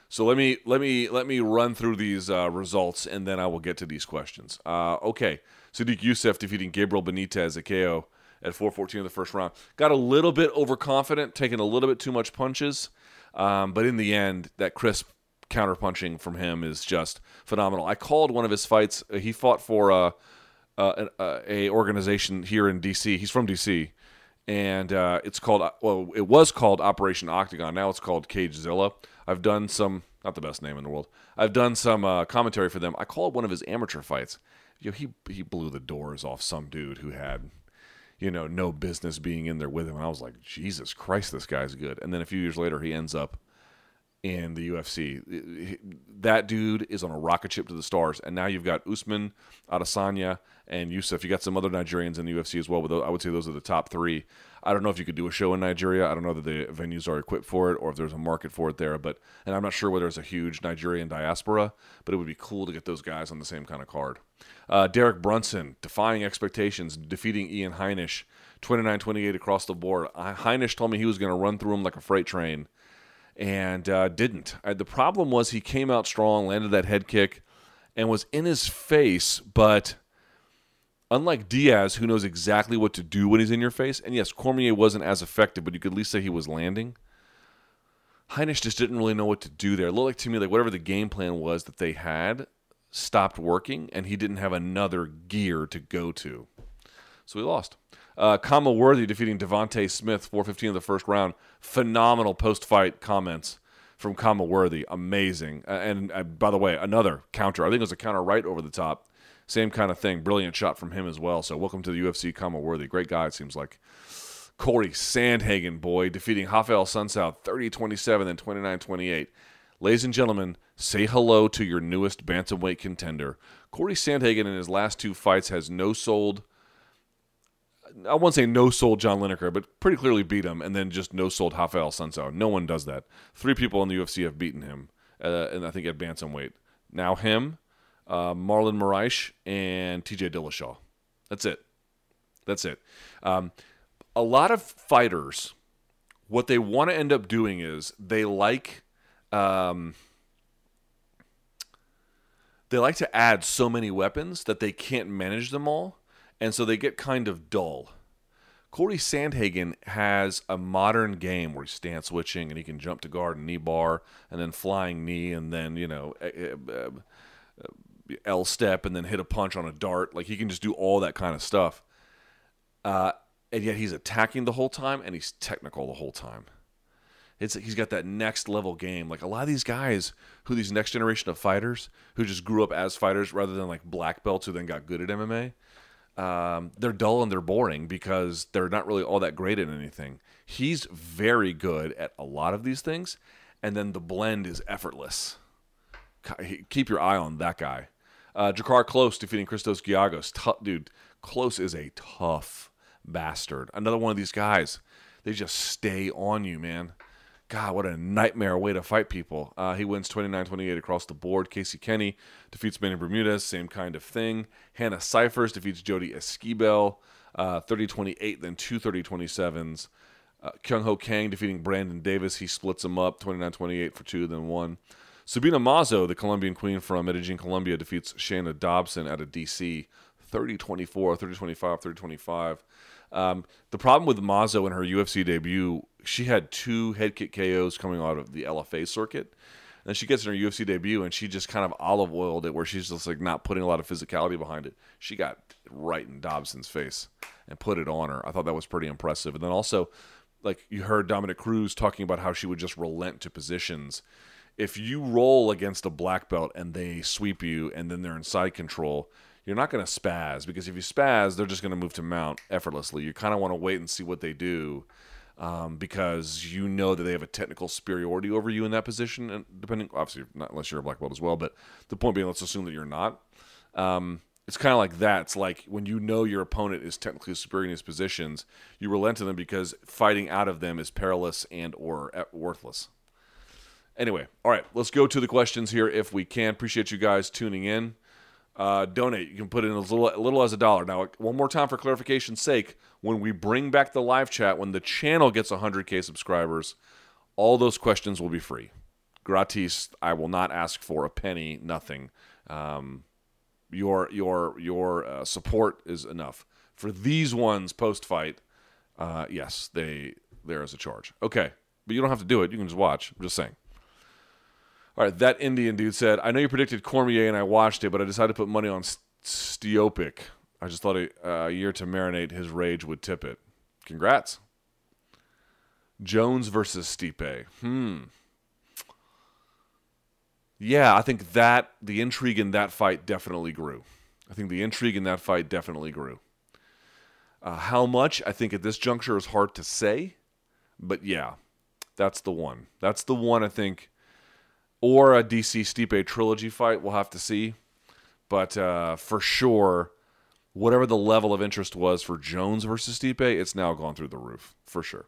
A: so let me let me let me run through these uh, results, and then I will get to these questions. Uh, okay, Sodiq Yusuff defeating Gabriel Benitez at KO at 414 of the first round. Got a little bit overconfident, taking a little bit too much punches, um, but in the end, that crisp counterpunching from him is just phenomenal. I called one of his fights. Uh, he fought for uh, uh, a, a, organization here in DC. He's from DC, and uh, it's called well, it was called Operation Octagon. Now it's called Cagezilla. I've done some, not the best name in the world. I've done some uh, commentary for them. I called one of his amateur fights you know, he he blew the doors off some dude who had, you know, no business being in there with him. And I was like, Jesus Christ, this guy's good. And then a few years later, he ends up in the UFC. That dude is on a rocket ship to the stars. And now you've got Usman, Adesanya, and Yusuff. You got some other Nigerians in the UFC as well, but I would say those are the top three. I don't know if you could do a show in Nigeria. I don't know that the venues are equipped for it or if there's a market for it there. But and I'm not sure whether there's a huge Nigerian diaspora, but it would be cool to get those guys on the same kind of card. Uh, Derek Brunson defying expectations, defeating Ian Heinisch, 29-28 across the board. Heinisch told me he was going to run through him like a freight train and uh, didn't. Uh, the problem was he came out strong, landed that head kick, and was in his face. But unlike Diaz, who knows exactly what to do when he's in your face, and yes, Cormier wasn't as effective, but you could at least say he was landing. Heinisch just didn't really know what to do there. It looked like to me like whatever the game plan was that they had stopped working, and he didn't have another gear to go to. So he lost. Uh, Khama Worthy defeating Devonte Smith, 415 in the first round. Phenomenal post fight comments from Khama Worthy. Amazing. Uh, and uh, by the way, another counter. I think it was a counter right over the top. Same kind of thing. Brilliant shot from him as well. So welcome to the UFC, Khama Worthy. Great guy, it seems like. Cory Sandhagen, boy, defeating Rafael Assunção 30 27 and 29 28. Ladies and gentlemen, say hello to your newest bantamweight contender. Cory Sandhagen in his last two fights has no sold I won't say no sold John Lineker, but pretty clearly beat him, and then just no sold Rafael Assunção. No one does that. Three people in the UFC have beaten him, uh, and I think at bantamweight. Now him, uh, Marlon Moraes, and T.J. Dillashaw. That's it. That's it. Um, a lot of fighters, what they want to end up doing is they like. Um, they like to add so many weapons that they can't manage them all, and so they get kind of dull. Cory Sandhagen has a modern game where he's stance switching and he can jump to guard and knee bar and then flying knee and then you know eh, eh, eh, L step and then hit a punch on a dart. Like he can just do all that kind of stuff. Uh, and yet he's attacking the whole time and he's technical the whole time. It's he's got that next level game. Like a lot of these guys who these next generation of fighters who just grew up as fighters rather than like black belts who then got good at MMA. Um, they're dull and they're boring because they're not really all that great at anything. He's very good at a lot of these things, and then the blend is effortless. Keep your eye on that guy. Uh, Drakkar Klose defeating Christos Giagos. T- dude, Klose is a tough bastard. Another one of these guys. They just stay on you, man. God, what a nightmare way to fight people. Uh, he wins 29 28 across the board. Casey Kenny defeats Manny Bermudez, same kind of thing. Hannah Cifers defeats Jody Esquibel, uh, 30 28, then two 30 27s. Uh, Kyung Ho Kang defeating Brandon Davis. He splits them up 29 28 for two, then one. Sabina Mazo, the Colombian queen from Medellin, Colombia, defeats Shayna Dobson out of DC 30 24, 30 25, 30 25. Um, the problem with Mazo in her UFC debut, she had two head kick KOs coming out of the LFA circuit. And she gets in her UFC debut and she just kind of olive oiled it where she's just like not putting a lot of physicality behind it. She got right in Dobson's face and put it on her. I thought that was pretty impressive. And then also, like you heard Dominick Cruz talking about how she would just relent to positions. If you roll against a black belt and they sweep you and then they're in side control, you're not going to spaz because if you spaz, they're just going to move to mount effortlessly. You kind of want to wait and see what they do um, because you know that they have a technical superiority over you in that position. And depending, obviously, not unless you're a black belt as well, but the point being, let's assume that you're not. Um, it's kind of like that. It's like when you know your opponent is technically superior in his positions, you relent to them because fighting out of them is perilous and or uh, worthless. Anyway, all right, let's go to the questions here if we can. Appreciate you guys tuning in uh, donate. You can put in as little, little as a dollar. Now, one more time for clarification's sake, when we bring back the live chat, when the channel gets 100K subscribers, all those questions will be free. Gratis. I will not ask for a penny, nothing. Um, your your your uh, support is enough. For these ones post fight, uh, yes, they there is a charge. Okay, but you don't have to do it. You can just watch. I'm just saying. All right, that Indian dude said, I know you predicted Cormier and I watched it, but I decided to put money on Stiopic. I just thought a, a year to marinate his rage would tip it. Congrats. Jones versus Stipe. Hmm. Yeah, I think that the intrigue in that fight definitely grew. I think the intrigue in that fight definitely grew. Uh, how much, I think at this juncture is hard to say, but yeah, that's the one. That's the one I think or a DC Stipe trilogy fight. We'll have to see. But uh, for sure, whatever the level of interest was for Jones versus Stipe, it's now gone through the roof for sure.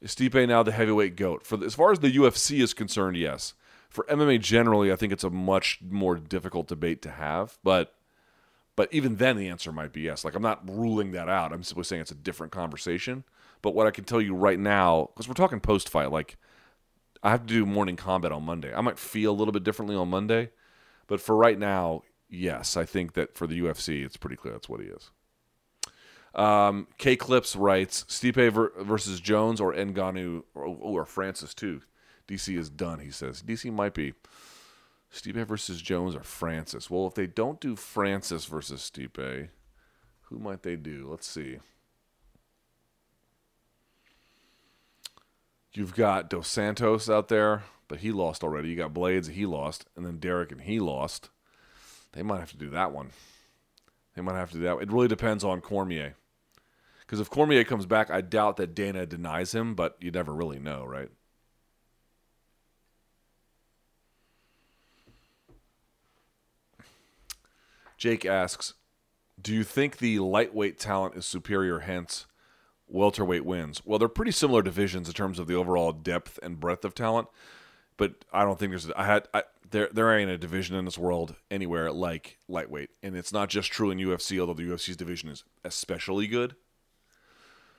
A: Is Stipe now the heavyweight goat? For the, as far as the UFC is concerned, yes. For MMA generally, I think it's a much more difficult debate to have. But but even then, the answer might be yes. Like I'm not ruling that out. I'm simply saying it's a different conversation. But what I can tell you right now, because we're talking post fight, like I have to do morning combat on Monday. I might feel a little bit differently on Monday, but for right now, yes, I think that for the UFC, it's pretty clear that's what he is. Um, K Clips writes Stipe ver- versus Jones or Ngannou or, or Francis too. DC is done, he says. DC might be Stipe versus Jones or Francis. Well, if they don't do Francis versus Stipe, who might they do? Let's see. You've got Dos Santos out there, but he lost already. You got Blades, he lost, and then Derek and he lost. They might have to do that one. They might have to do that. It really depends on Cormier. Because if Cormier comes back, I doubt that Dana denies him, but you never really know, right? Jake asks, Do you think the lightweight talent is superior, hence welterweight wins? Well, they're pretty similar divisions in terms of the overall depth and breadth of talent, but I don't think there's. I had. I, there, there ain't a division in this world anywhere like lightweight, and it's not just true in UFC. Although the UFC's division is especially good,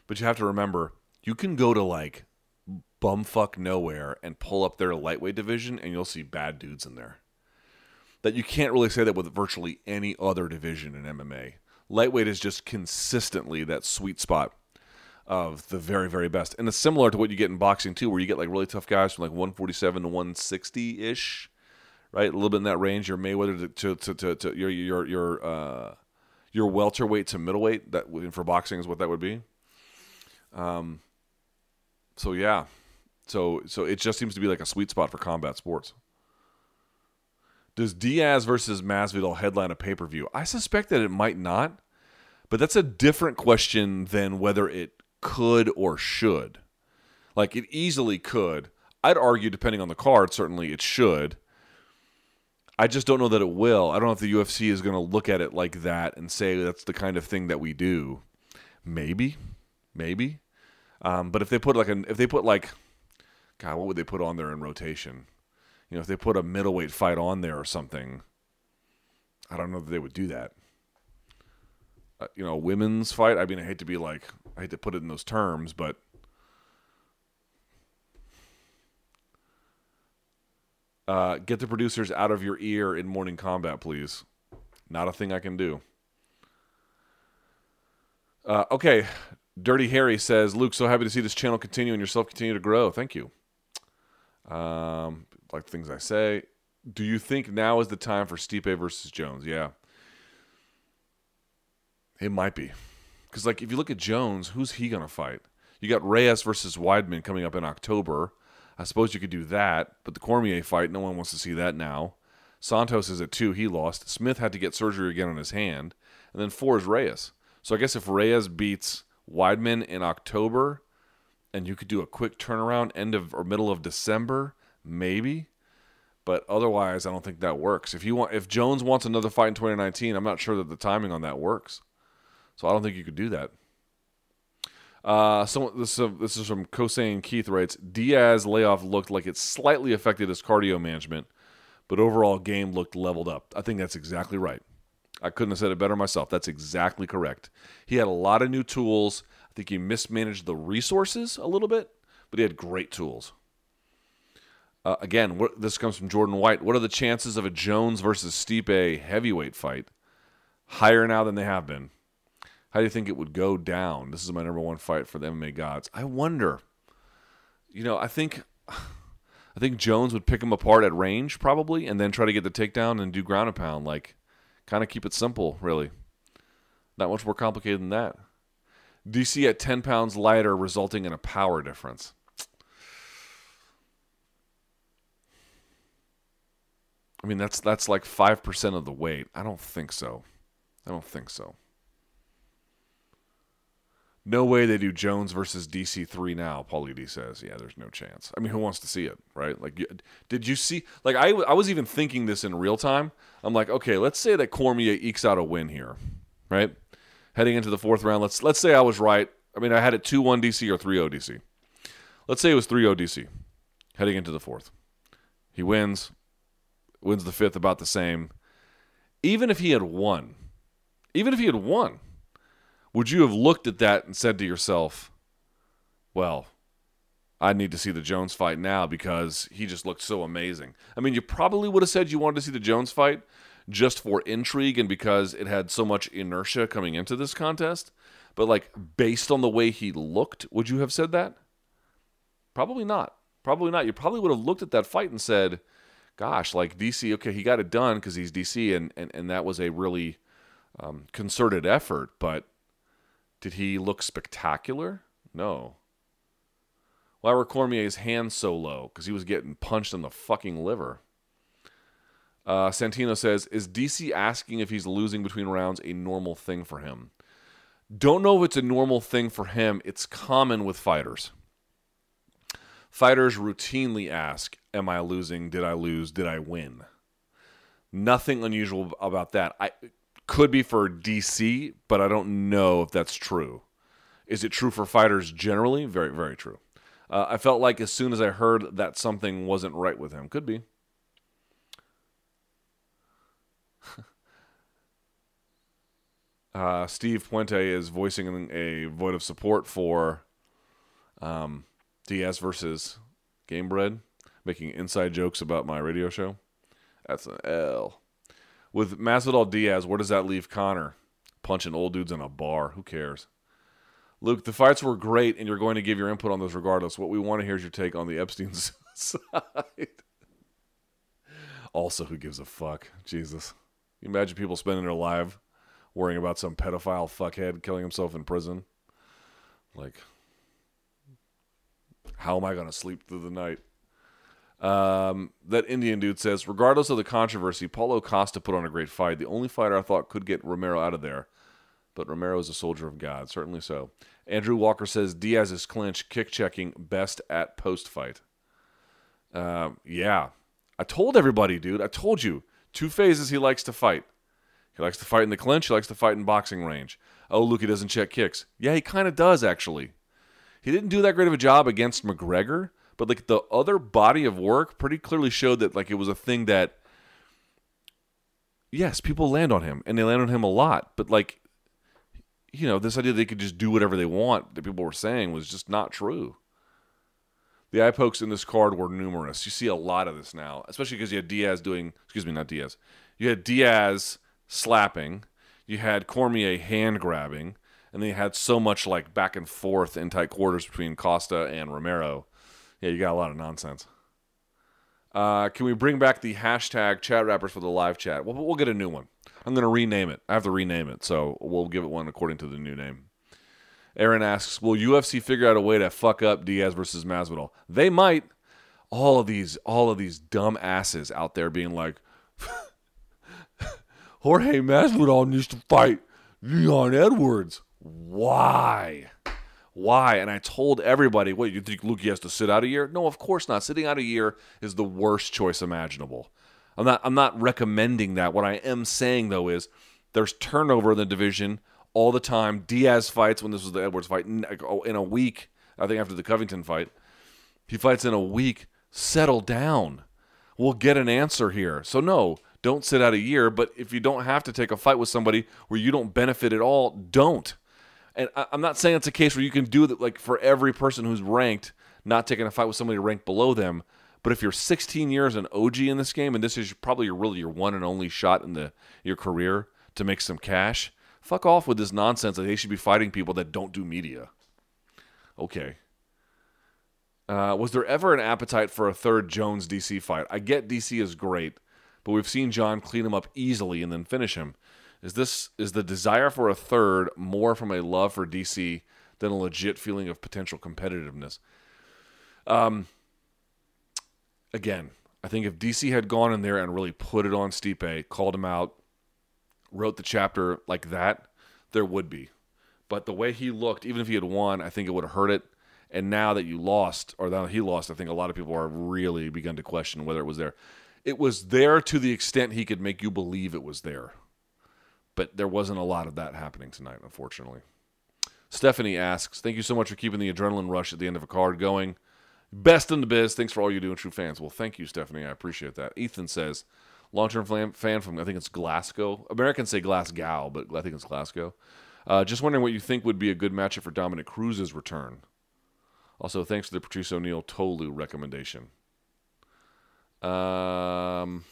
A: but you have to remember you can go to like bumfuck nowhere and pull up their lightweight division, and you'll see bad dudes in there. That you can't really say that with virtually any other division in MMA. Lightweight is just consistently that sweet spot of the very, very best. And it's similar to what you get in boxing too, where you get like really tough guys from like 147 to 160 ish, right? A little bit in that range. Your Mayweather to to, to, to your your your uh, your welterweight to middleweight. That for boxing is what that would be. Um. So yeah, so so it just seems to be like a sweet spot for combat sports. Does Diaz versus Masvidal headline a pay per view? I suspect that it might not, but that's a different question than whether it could or should. Like it easily could. I'd argue, depending on the card, certainly it should. I just don't know that it will. I don't know if the UFC is going to look at it like that and say that's the kind of thing that we do. Maybe, maybe. Um, but if they put like an, if they put like, God, what would they put on there in rotation? You know, if they put a middleweight fight on there or something, I don't know that they would do that. Uh, you know, women's fight. I mean, I hate to be like, I hate to put it in those terms, but uh, get the producers out of your ear in morning combat, please. Not a thing I can do. Uh, okay, Dirty Harry says, Luke, so happy to see this channel continue and yourself continue to grow. Thank you. Um, like things I say. Do you think now is the time for Stipe versus Jones? Yeah. It might be. Because, like, if you look at Jones, who's he to fight? You got Reyes versus Weidman coming up in October. I suppose you could do that, but the Cormier fight, no one wants to see that now. Santos is at two, he lost. Smith had to get surgery again on his hand. And then four is Reyes. So I guess if Reyes beats Weidman in October, and you could do a quick turnaround end of or middle of December, maybe. But otherwise, I don't think that works. If you want, if Jones wants another fight in 2019, I'm not sure that the timing on that works. So I don't think you could do that. Uh, this uh, this is from Kosane Keith writes Diaz layoff looked like it slightly affected his cardio management, but overall game looked leveled up. I think that's exactly right. I couldn't have said it better myself. That's exactly correct. He had a lot of new tools. I think he mismanaged the resources a little bit, but he had great tools. Uh, again, what, this comes from Jordan White. What are the chances of a Jones versus Stipe heavyweight fight? Higher now than they have been. How do you think it would go down? This is my number one fight for the MMA gods. I wonder. You know, I think <sighs> I think Jones would pick him apart at range probably, and then try to get the takedown and do ground and pound. Like, kind of keep it simple, really. Not much more complicated than that. DC at 10 pounds lighter, resulting in a power difference. I mean, that's that's like five percent of the weight. I don't think so. I don't think so. No way they do Jones versus DC three now. Paulie D says, "Yeah, there's no chance." I mean, who wants to see it, right? Like, did you see? Like, I I was even thinking this in real time. I'm like, okay, let's say that Cormier ekes out a win here, right? Heading into the fourth round, let's let's say I was right. I mean, I had it two one DC or 3-0 DC. Let's say it was 3-0 DC. Heading into the fourth, he wins, wins the fifth about the same. Even if he had won, even if he had won would you have looked at that and said to yourself, well, I need to see the Jones fight now because he just looked so amazing? I mean, you probably would have said you wanted to see the Jones fight just for intrigue and because it had so much inertia coming into this contest. But, like, based on the way he looked, would you have said that? Probably not. Probably not. You probably would have looked at that fight and said, gosh, like DC, okay, he got it done because he's DC, and, and, and that was a really um, concerted effort. But did he look spectacular? No. Why were Cormier's hands so low? Because he was getting punched in the fucking liver. Uh, Santino says, Is DC asking if he's losing between rounds a normal thing for him? Don't know if it's a normal thing for him. It's common with fighters. Fighters routinely ask, Am I losing? Did I lose? Did I win? Nothing unusual about that. I Could be for DC, but I don't know if that's true. Is it true for fighters generally? Very, very true. Uh, I felt like as soon as I heard that something wasn't right with him, could be. <laughs> uh, Steve Puente is voicing a vote of support for um, Diaz versus Gamebred, making inside jokes about my radio show. That's an L. With Masvidal Diaz, where does that leave Conor? Punching old dudes in a bar. Who cares? Luke, the fights were great, and you're going to give your input on those regardless. What we want to hear is your take on the Epstein <laughs> side. also, who gives a fuck? Jesus. You imagine people spending their life worrying about some pedophile fuckhead killing himself in prison? Like, how am I going to sleep through the night? Um, that Indian dude says, regardless of the controversy, Paulo Costa put on a great fight. The only fighter I thought could get Romero out of there. But Romero is a soldier of God, certainly so. Andrew Walker says Diaz's clinch, kick checking, best at post fight. Uh, yeah. I told everybody, dude. I told you. Two phases he likes to fight. He likes to fight in the clinch, he likes to fight in boxing range. Oh, Luke, he doesn't check kicks. Yeah, he kind of does, actually. He didn't do that great of a job against McGregor, but like the other body of work pretty clearly showed that like it was a thing that yes, people land on him and they land on him a lot, but like you know, this idea that they could just do whatever they want that people were saying was just not true. The eye pokes in this card were numerous. You see a lot of this now, especially because you had Diaz doing, excuse me, not Diaz. You had Diaz slapping, you had Cormier hand grabbing, and then you had so much like back and forth in tight quarters between Costa and Romero. Yeah, you got a lot of nonsense. Uh, can we bring back the hashtag chat wrappers for the live chat? We'll, we'll get a new one. I'm going to rename it. I have to rename it, so we'll give it one according to the new name. Aaron asks, "Will UFC figure out a way to fuck up Diaz versus Masvidal?" They might. All of these, all of these dumb asses out there being like, <laughs> "Jorge Masvidal needs to fight Leon Edwards." Why? Why? And I told everybody, "What you think Luke has to sit out a year?" No, of course not. Sitting out a year is the worst choice imaginable. I'm not I'm not recommending that. What I am saying though is there's turnover in the division all the time. Diaz fights when this was the Edwards fight oh, in a week. I think after the Covington fight, he fights in a week. Settle down. We'll get an answer here. So no, don't sit out a year. But if you don't have to take a fight with somebody where you don't benefit at all, don't. And I'm not saying it's a case where you can do that like for every person who's ranked, not taking a fight with somebody ranked below them. But if you're 16 years an OG in this game, and this is probably really your one and only shot in the your career to make some cash, fuck off with this nonsense that they should be fighting people that don't do media. Okay. Uh, was there ever an appetite for a third Jones DC fight? I get DC is great, but we've seen John clean him up easily and then finish him. Is this is the desire for a third more from a love for DC than a legit feeling of potential competitiveness? Um, again, I think if DC had gone in there and really put it on Stipe, called him out, wrote the chapter like that, there would be. But the way he looked, even if he had won, I think it would have hurt it. And now that you lost, or now he lost, I think a lot of people are really begun to question whether it was there. It was there to the extent he could make you believe it was there. But there wasn't a lot of that happening tonight, unfortunately. Stephanie asks, Thank you so much for keeping the adrenaline rush at the end of a card going. Best in the biz. Thanks for all you do, true fans. Well, thank you, Stephanie. I appreciate that. Ethan says, long term fan from, I think it's Glasgow. Americans say Glasgow, but I think it's Glasgow. Uh, just wondering what you think would be a good matchup for Dominick Cruz's return. Also, thanks for the Patrice O'Neal Tolu recommendation. Um,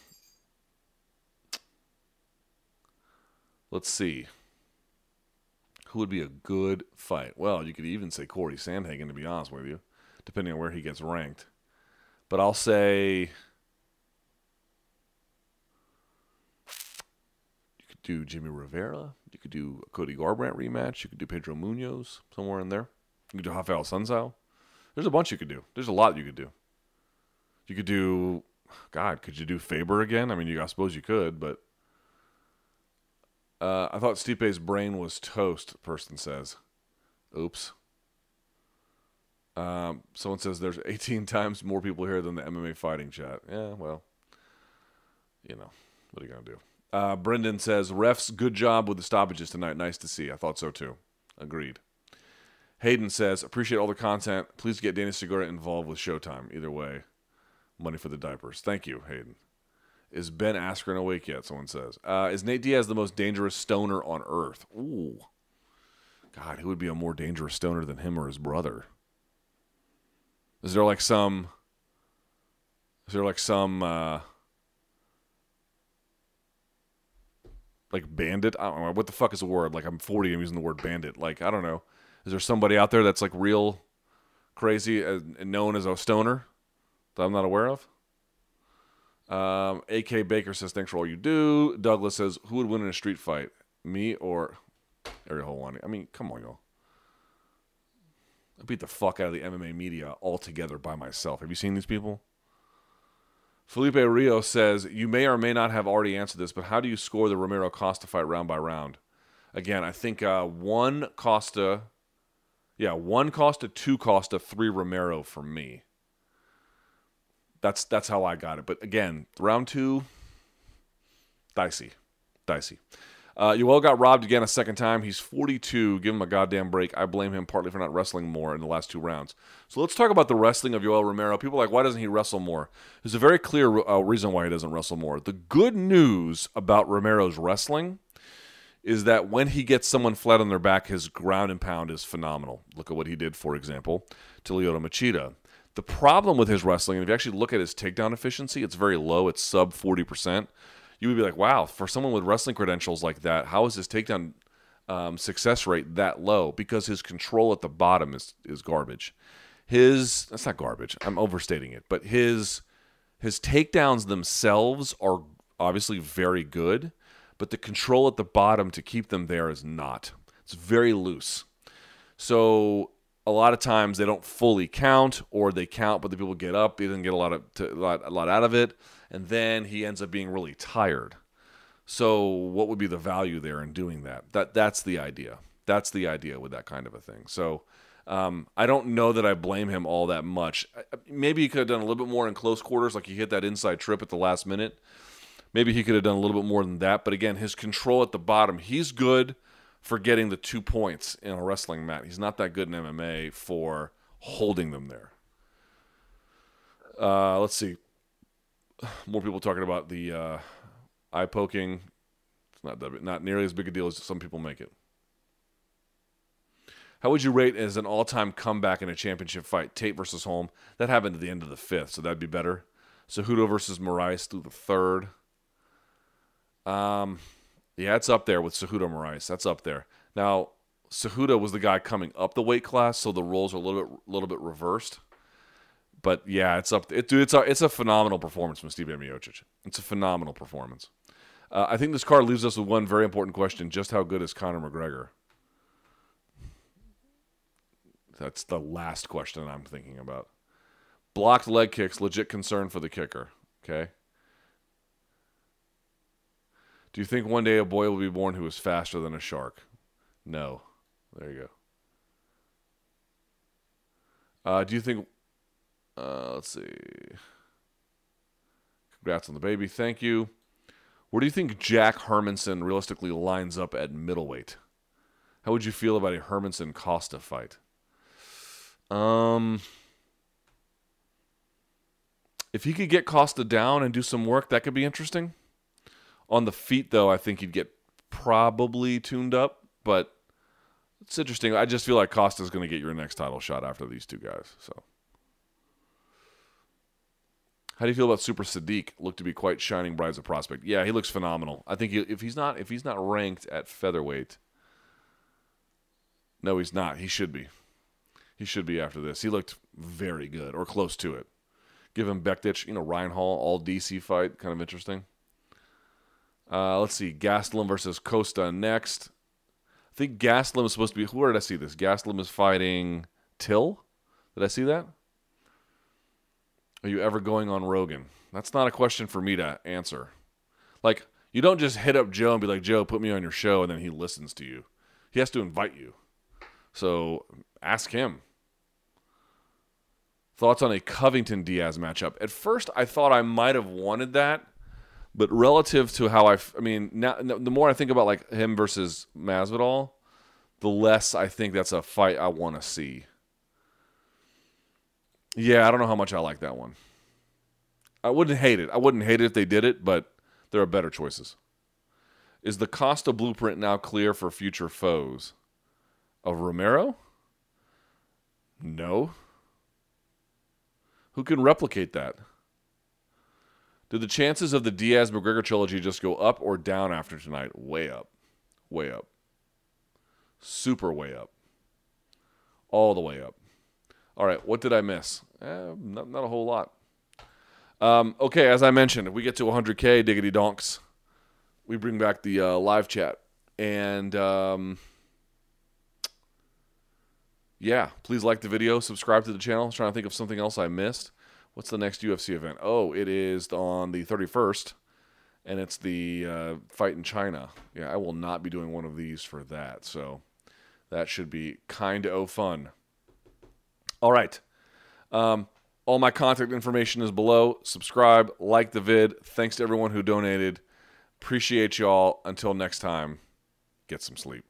A: let's see. Who would be a good fight? Well, you could even say Cory Sandhagen, to be honest with you depending on where he gets ranked. But I'll say you could do Jimmy Rivera. You could do a Cody Garbrandt rematch. You could do Pedro Munhoz, somewhere in there. You could do Rafael Assunção. There's a bunch you could do. There's a lot you could do. You could do, God, could you do Faber again? I mean, you, I suppose you could, but uh, I thought Stipe's brain was toast. Person says, "Oops." Um, someone says there's <laughs> 18 times more people here than the MMA fighting chat. Yeah, well, you know, what are you gonna do? Uh, Brendan says, refs, good job with the stoppages tonight. Nice to see. I thought so too. Agreed. Hayden says, appreciate all the content. Please get Danny Segura involved with Showtime. Either way, money for the diapers. Thank you, Hayden. Is Ben Askren awake yet? Someone says. Uh, is Nate Diaz the most dangerous stoner on earth? Ooh. God, who would be a more dangerous stoner than him or his brother? Is there like some. Is there like some. Uh, like bandit? I don't know. What the fuck is the word? Like I'm 40, I'm using the word bandit. Like, I don't know. Is there somebody out there that's like real crazy and known as a stoner that I'm not aware of? Um, AK Baker says, thanks for all you do. Douglas says, who would win in a street fight? Me or Ariel Helwani? I mean, come on, y'all. I beat the fuck out of the MMA media altogether by myself. Have you seen these people? Felipe Rio says, You may or may not have already answered this, but how do you score the Romero Costa fight round by round? Again, I think uh, one Costa, yeah, one Costa, two Costa, three Romero for me. That's that's how I got it. But again, round two, dicey, dicey. Uh, Yoel got robbed again a second time. He's 42. Give him a goddamn break. I blame him partly for not wrestling more in the last two rounds. So let's talk about the wrestling of Yoel Romero. People are like, why doesn't he wrestle more? There's a very clear uh, reason why he doesn't wrestle more. The good news about Romero's wrestling is that when he gets someone flat on their back, his ground and pound is phenomenal. Look at what he did, for example, to Lyoto Machida. The problem with his wrestling, and if you actually look at his takedown efficiency, it's very low. It's sub 40% you would be like, wow, for someone with wrestling credentials like that, how is his takedown um, success rate that low? Because his control at the bottom is is garbage. His that's not garbage. I'm overstating it, but his his takedowns themselves are obviously very good, but the control at the bottom to keep them there is not. It's very loose. So a lot of times they don't fully count, or they count, but the people get up. He doesn't get a lot of to, a, lot, a lot out of it, and then he ends up being really tired. So what would be the value there in doing that? That that's the idea. That's the idea with that kind of a thing. So um, I don't know that I blame him all that much. Maybe he could have done a little bit more in close quarters, like he hit that inside trip at the last minute. Maybe he could have done a little bit more than that. But again, his control at the bottom, he's good for getting the two points in a wrestling mat. He's not that good in MMA for holding them there. Uh, let's see. <sighs> More people talking about the uh, eye poking. It's not that, not nearly as big a deal as some people make it. How would you rate as an all-time comeback in a championship fight? Tate versus Holm. That happened at the end of the fifth, so that'd be better. Cejudo versus Moraes through the third. Um, yeah, it's up there with Cejudo Moraes. That's up there. Now, Cejudo was the guy coming up the weight class, so the roles are a little bit, little bit reversed. But yeah, it's up. It, dude, it's a it's a phenomenal performance from Stipe Miocic. It's a phenomenal performance. Uh, I think this card leaves us with one very important question: Just how good is Conor McGregor? That's the last question I'm thinking about. Blocked leg kicks, legit concern for the kicker. Okay. Do you think one day a boy will be born who is faster than a shark? No. There you go. Uh, do you think? Uh, let's see. Congrats on the baby. Thank you. Where do you think Jack Hermansson realistically lines up at middleweight? How would you feel about a Hermansson Costa fight? Um, if he could get Costa down and do some work, that could be interesting. On the feet, though, I think he'd get probably tuned up, but it's interesting. I just feel like Costa's going to get your next title shot after these two guys. So, how do you feel about Super Sodiq? Looked to be quite shining bright as a prospect. Yeah, he looks phenomenal. I think he, if he's not if he's not ranked at featherweight, no, he's not. He should be. He should be after this. He looked very good or close to it. Give him Bektic, you know, Ryan Hall, all DC fight, kind of interesting. Uh, let's see, Gastelum versus Costa next. I think Gastelum is supposed to be. Where did I see this? Gastelum is fighting Till. Did I see that? Are you ever going on Rogan? That's not a question for me to answer. Like, you don't just hit up Joe and be like, Joe, put me on your show, and then he listens to you. He has to invite you. So ask him. Thoughts on a Covington Diaz matchup? At first, I thought I might have wanted that But relative to how I, I mean, now the more I think about like him versus Masvidal, the less I think that's a fight I want to see. Yeah, I don't know how much I like that one. I wouldn't hate it. I wouldn't hate it if they did it, but there are better choices. Is the Costa blueprint now clear for future foes? Of Romero? No. Who can replicate that? Do the chances of the Diaz McGregor trilogy just go up or down after tonight? Way up. Way up. Super way up. All the way up. All right, what did I miss? Eh, not, not a whole lot. Um, okay, as I mentioned, if we get to 100K, diggity donks, we bring back the uh, live chat. And um, yeah, please like the video, subscribe to the channel. I was trying to think of something else I missed. What's the next UFC event? Oh, it is on the 31st, and it's the uh, fight in China. Yeah, I will not be doing one of these for that. So that should be kind of fun. All right. Um, all my contact information is below. Subscribe, like the vid. Thanks to everyone who donated. Appreciate y'all. Until next time, get some sleep.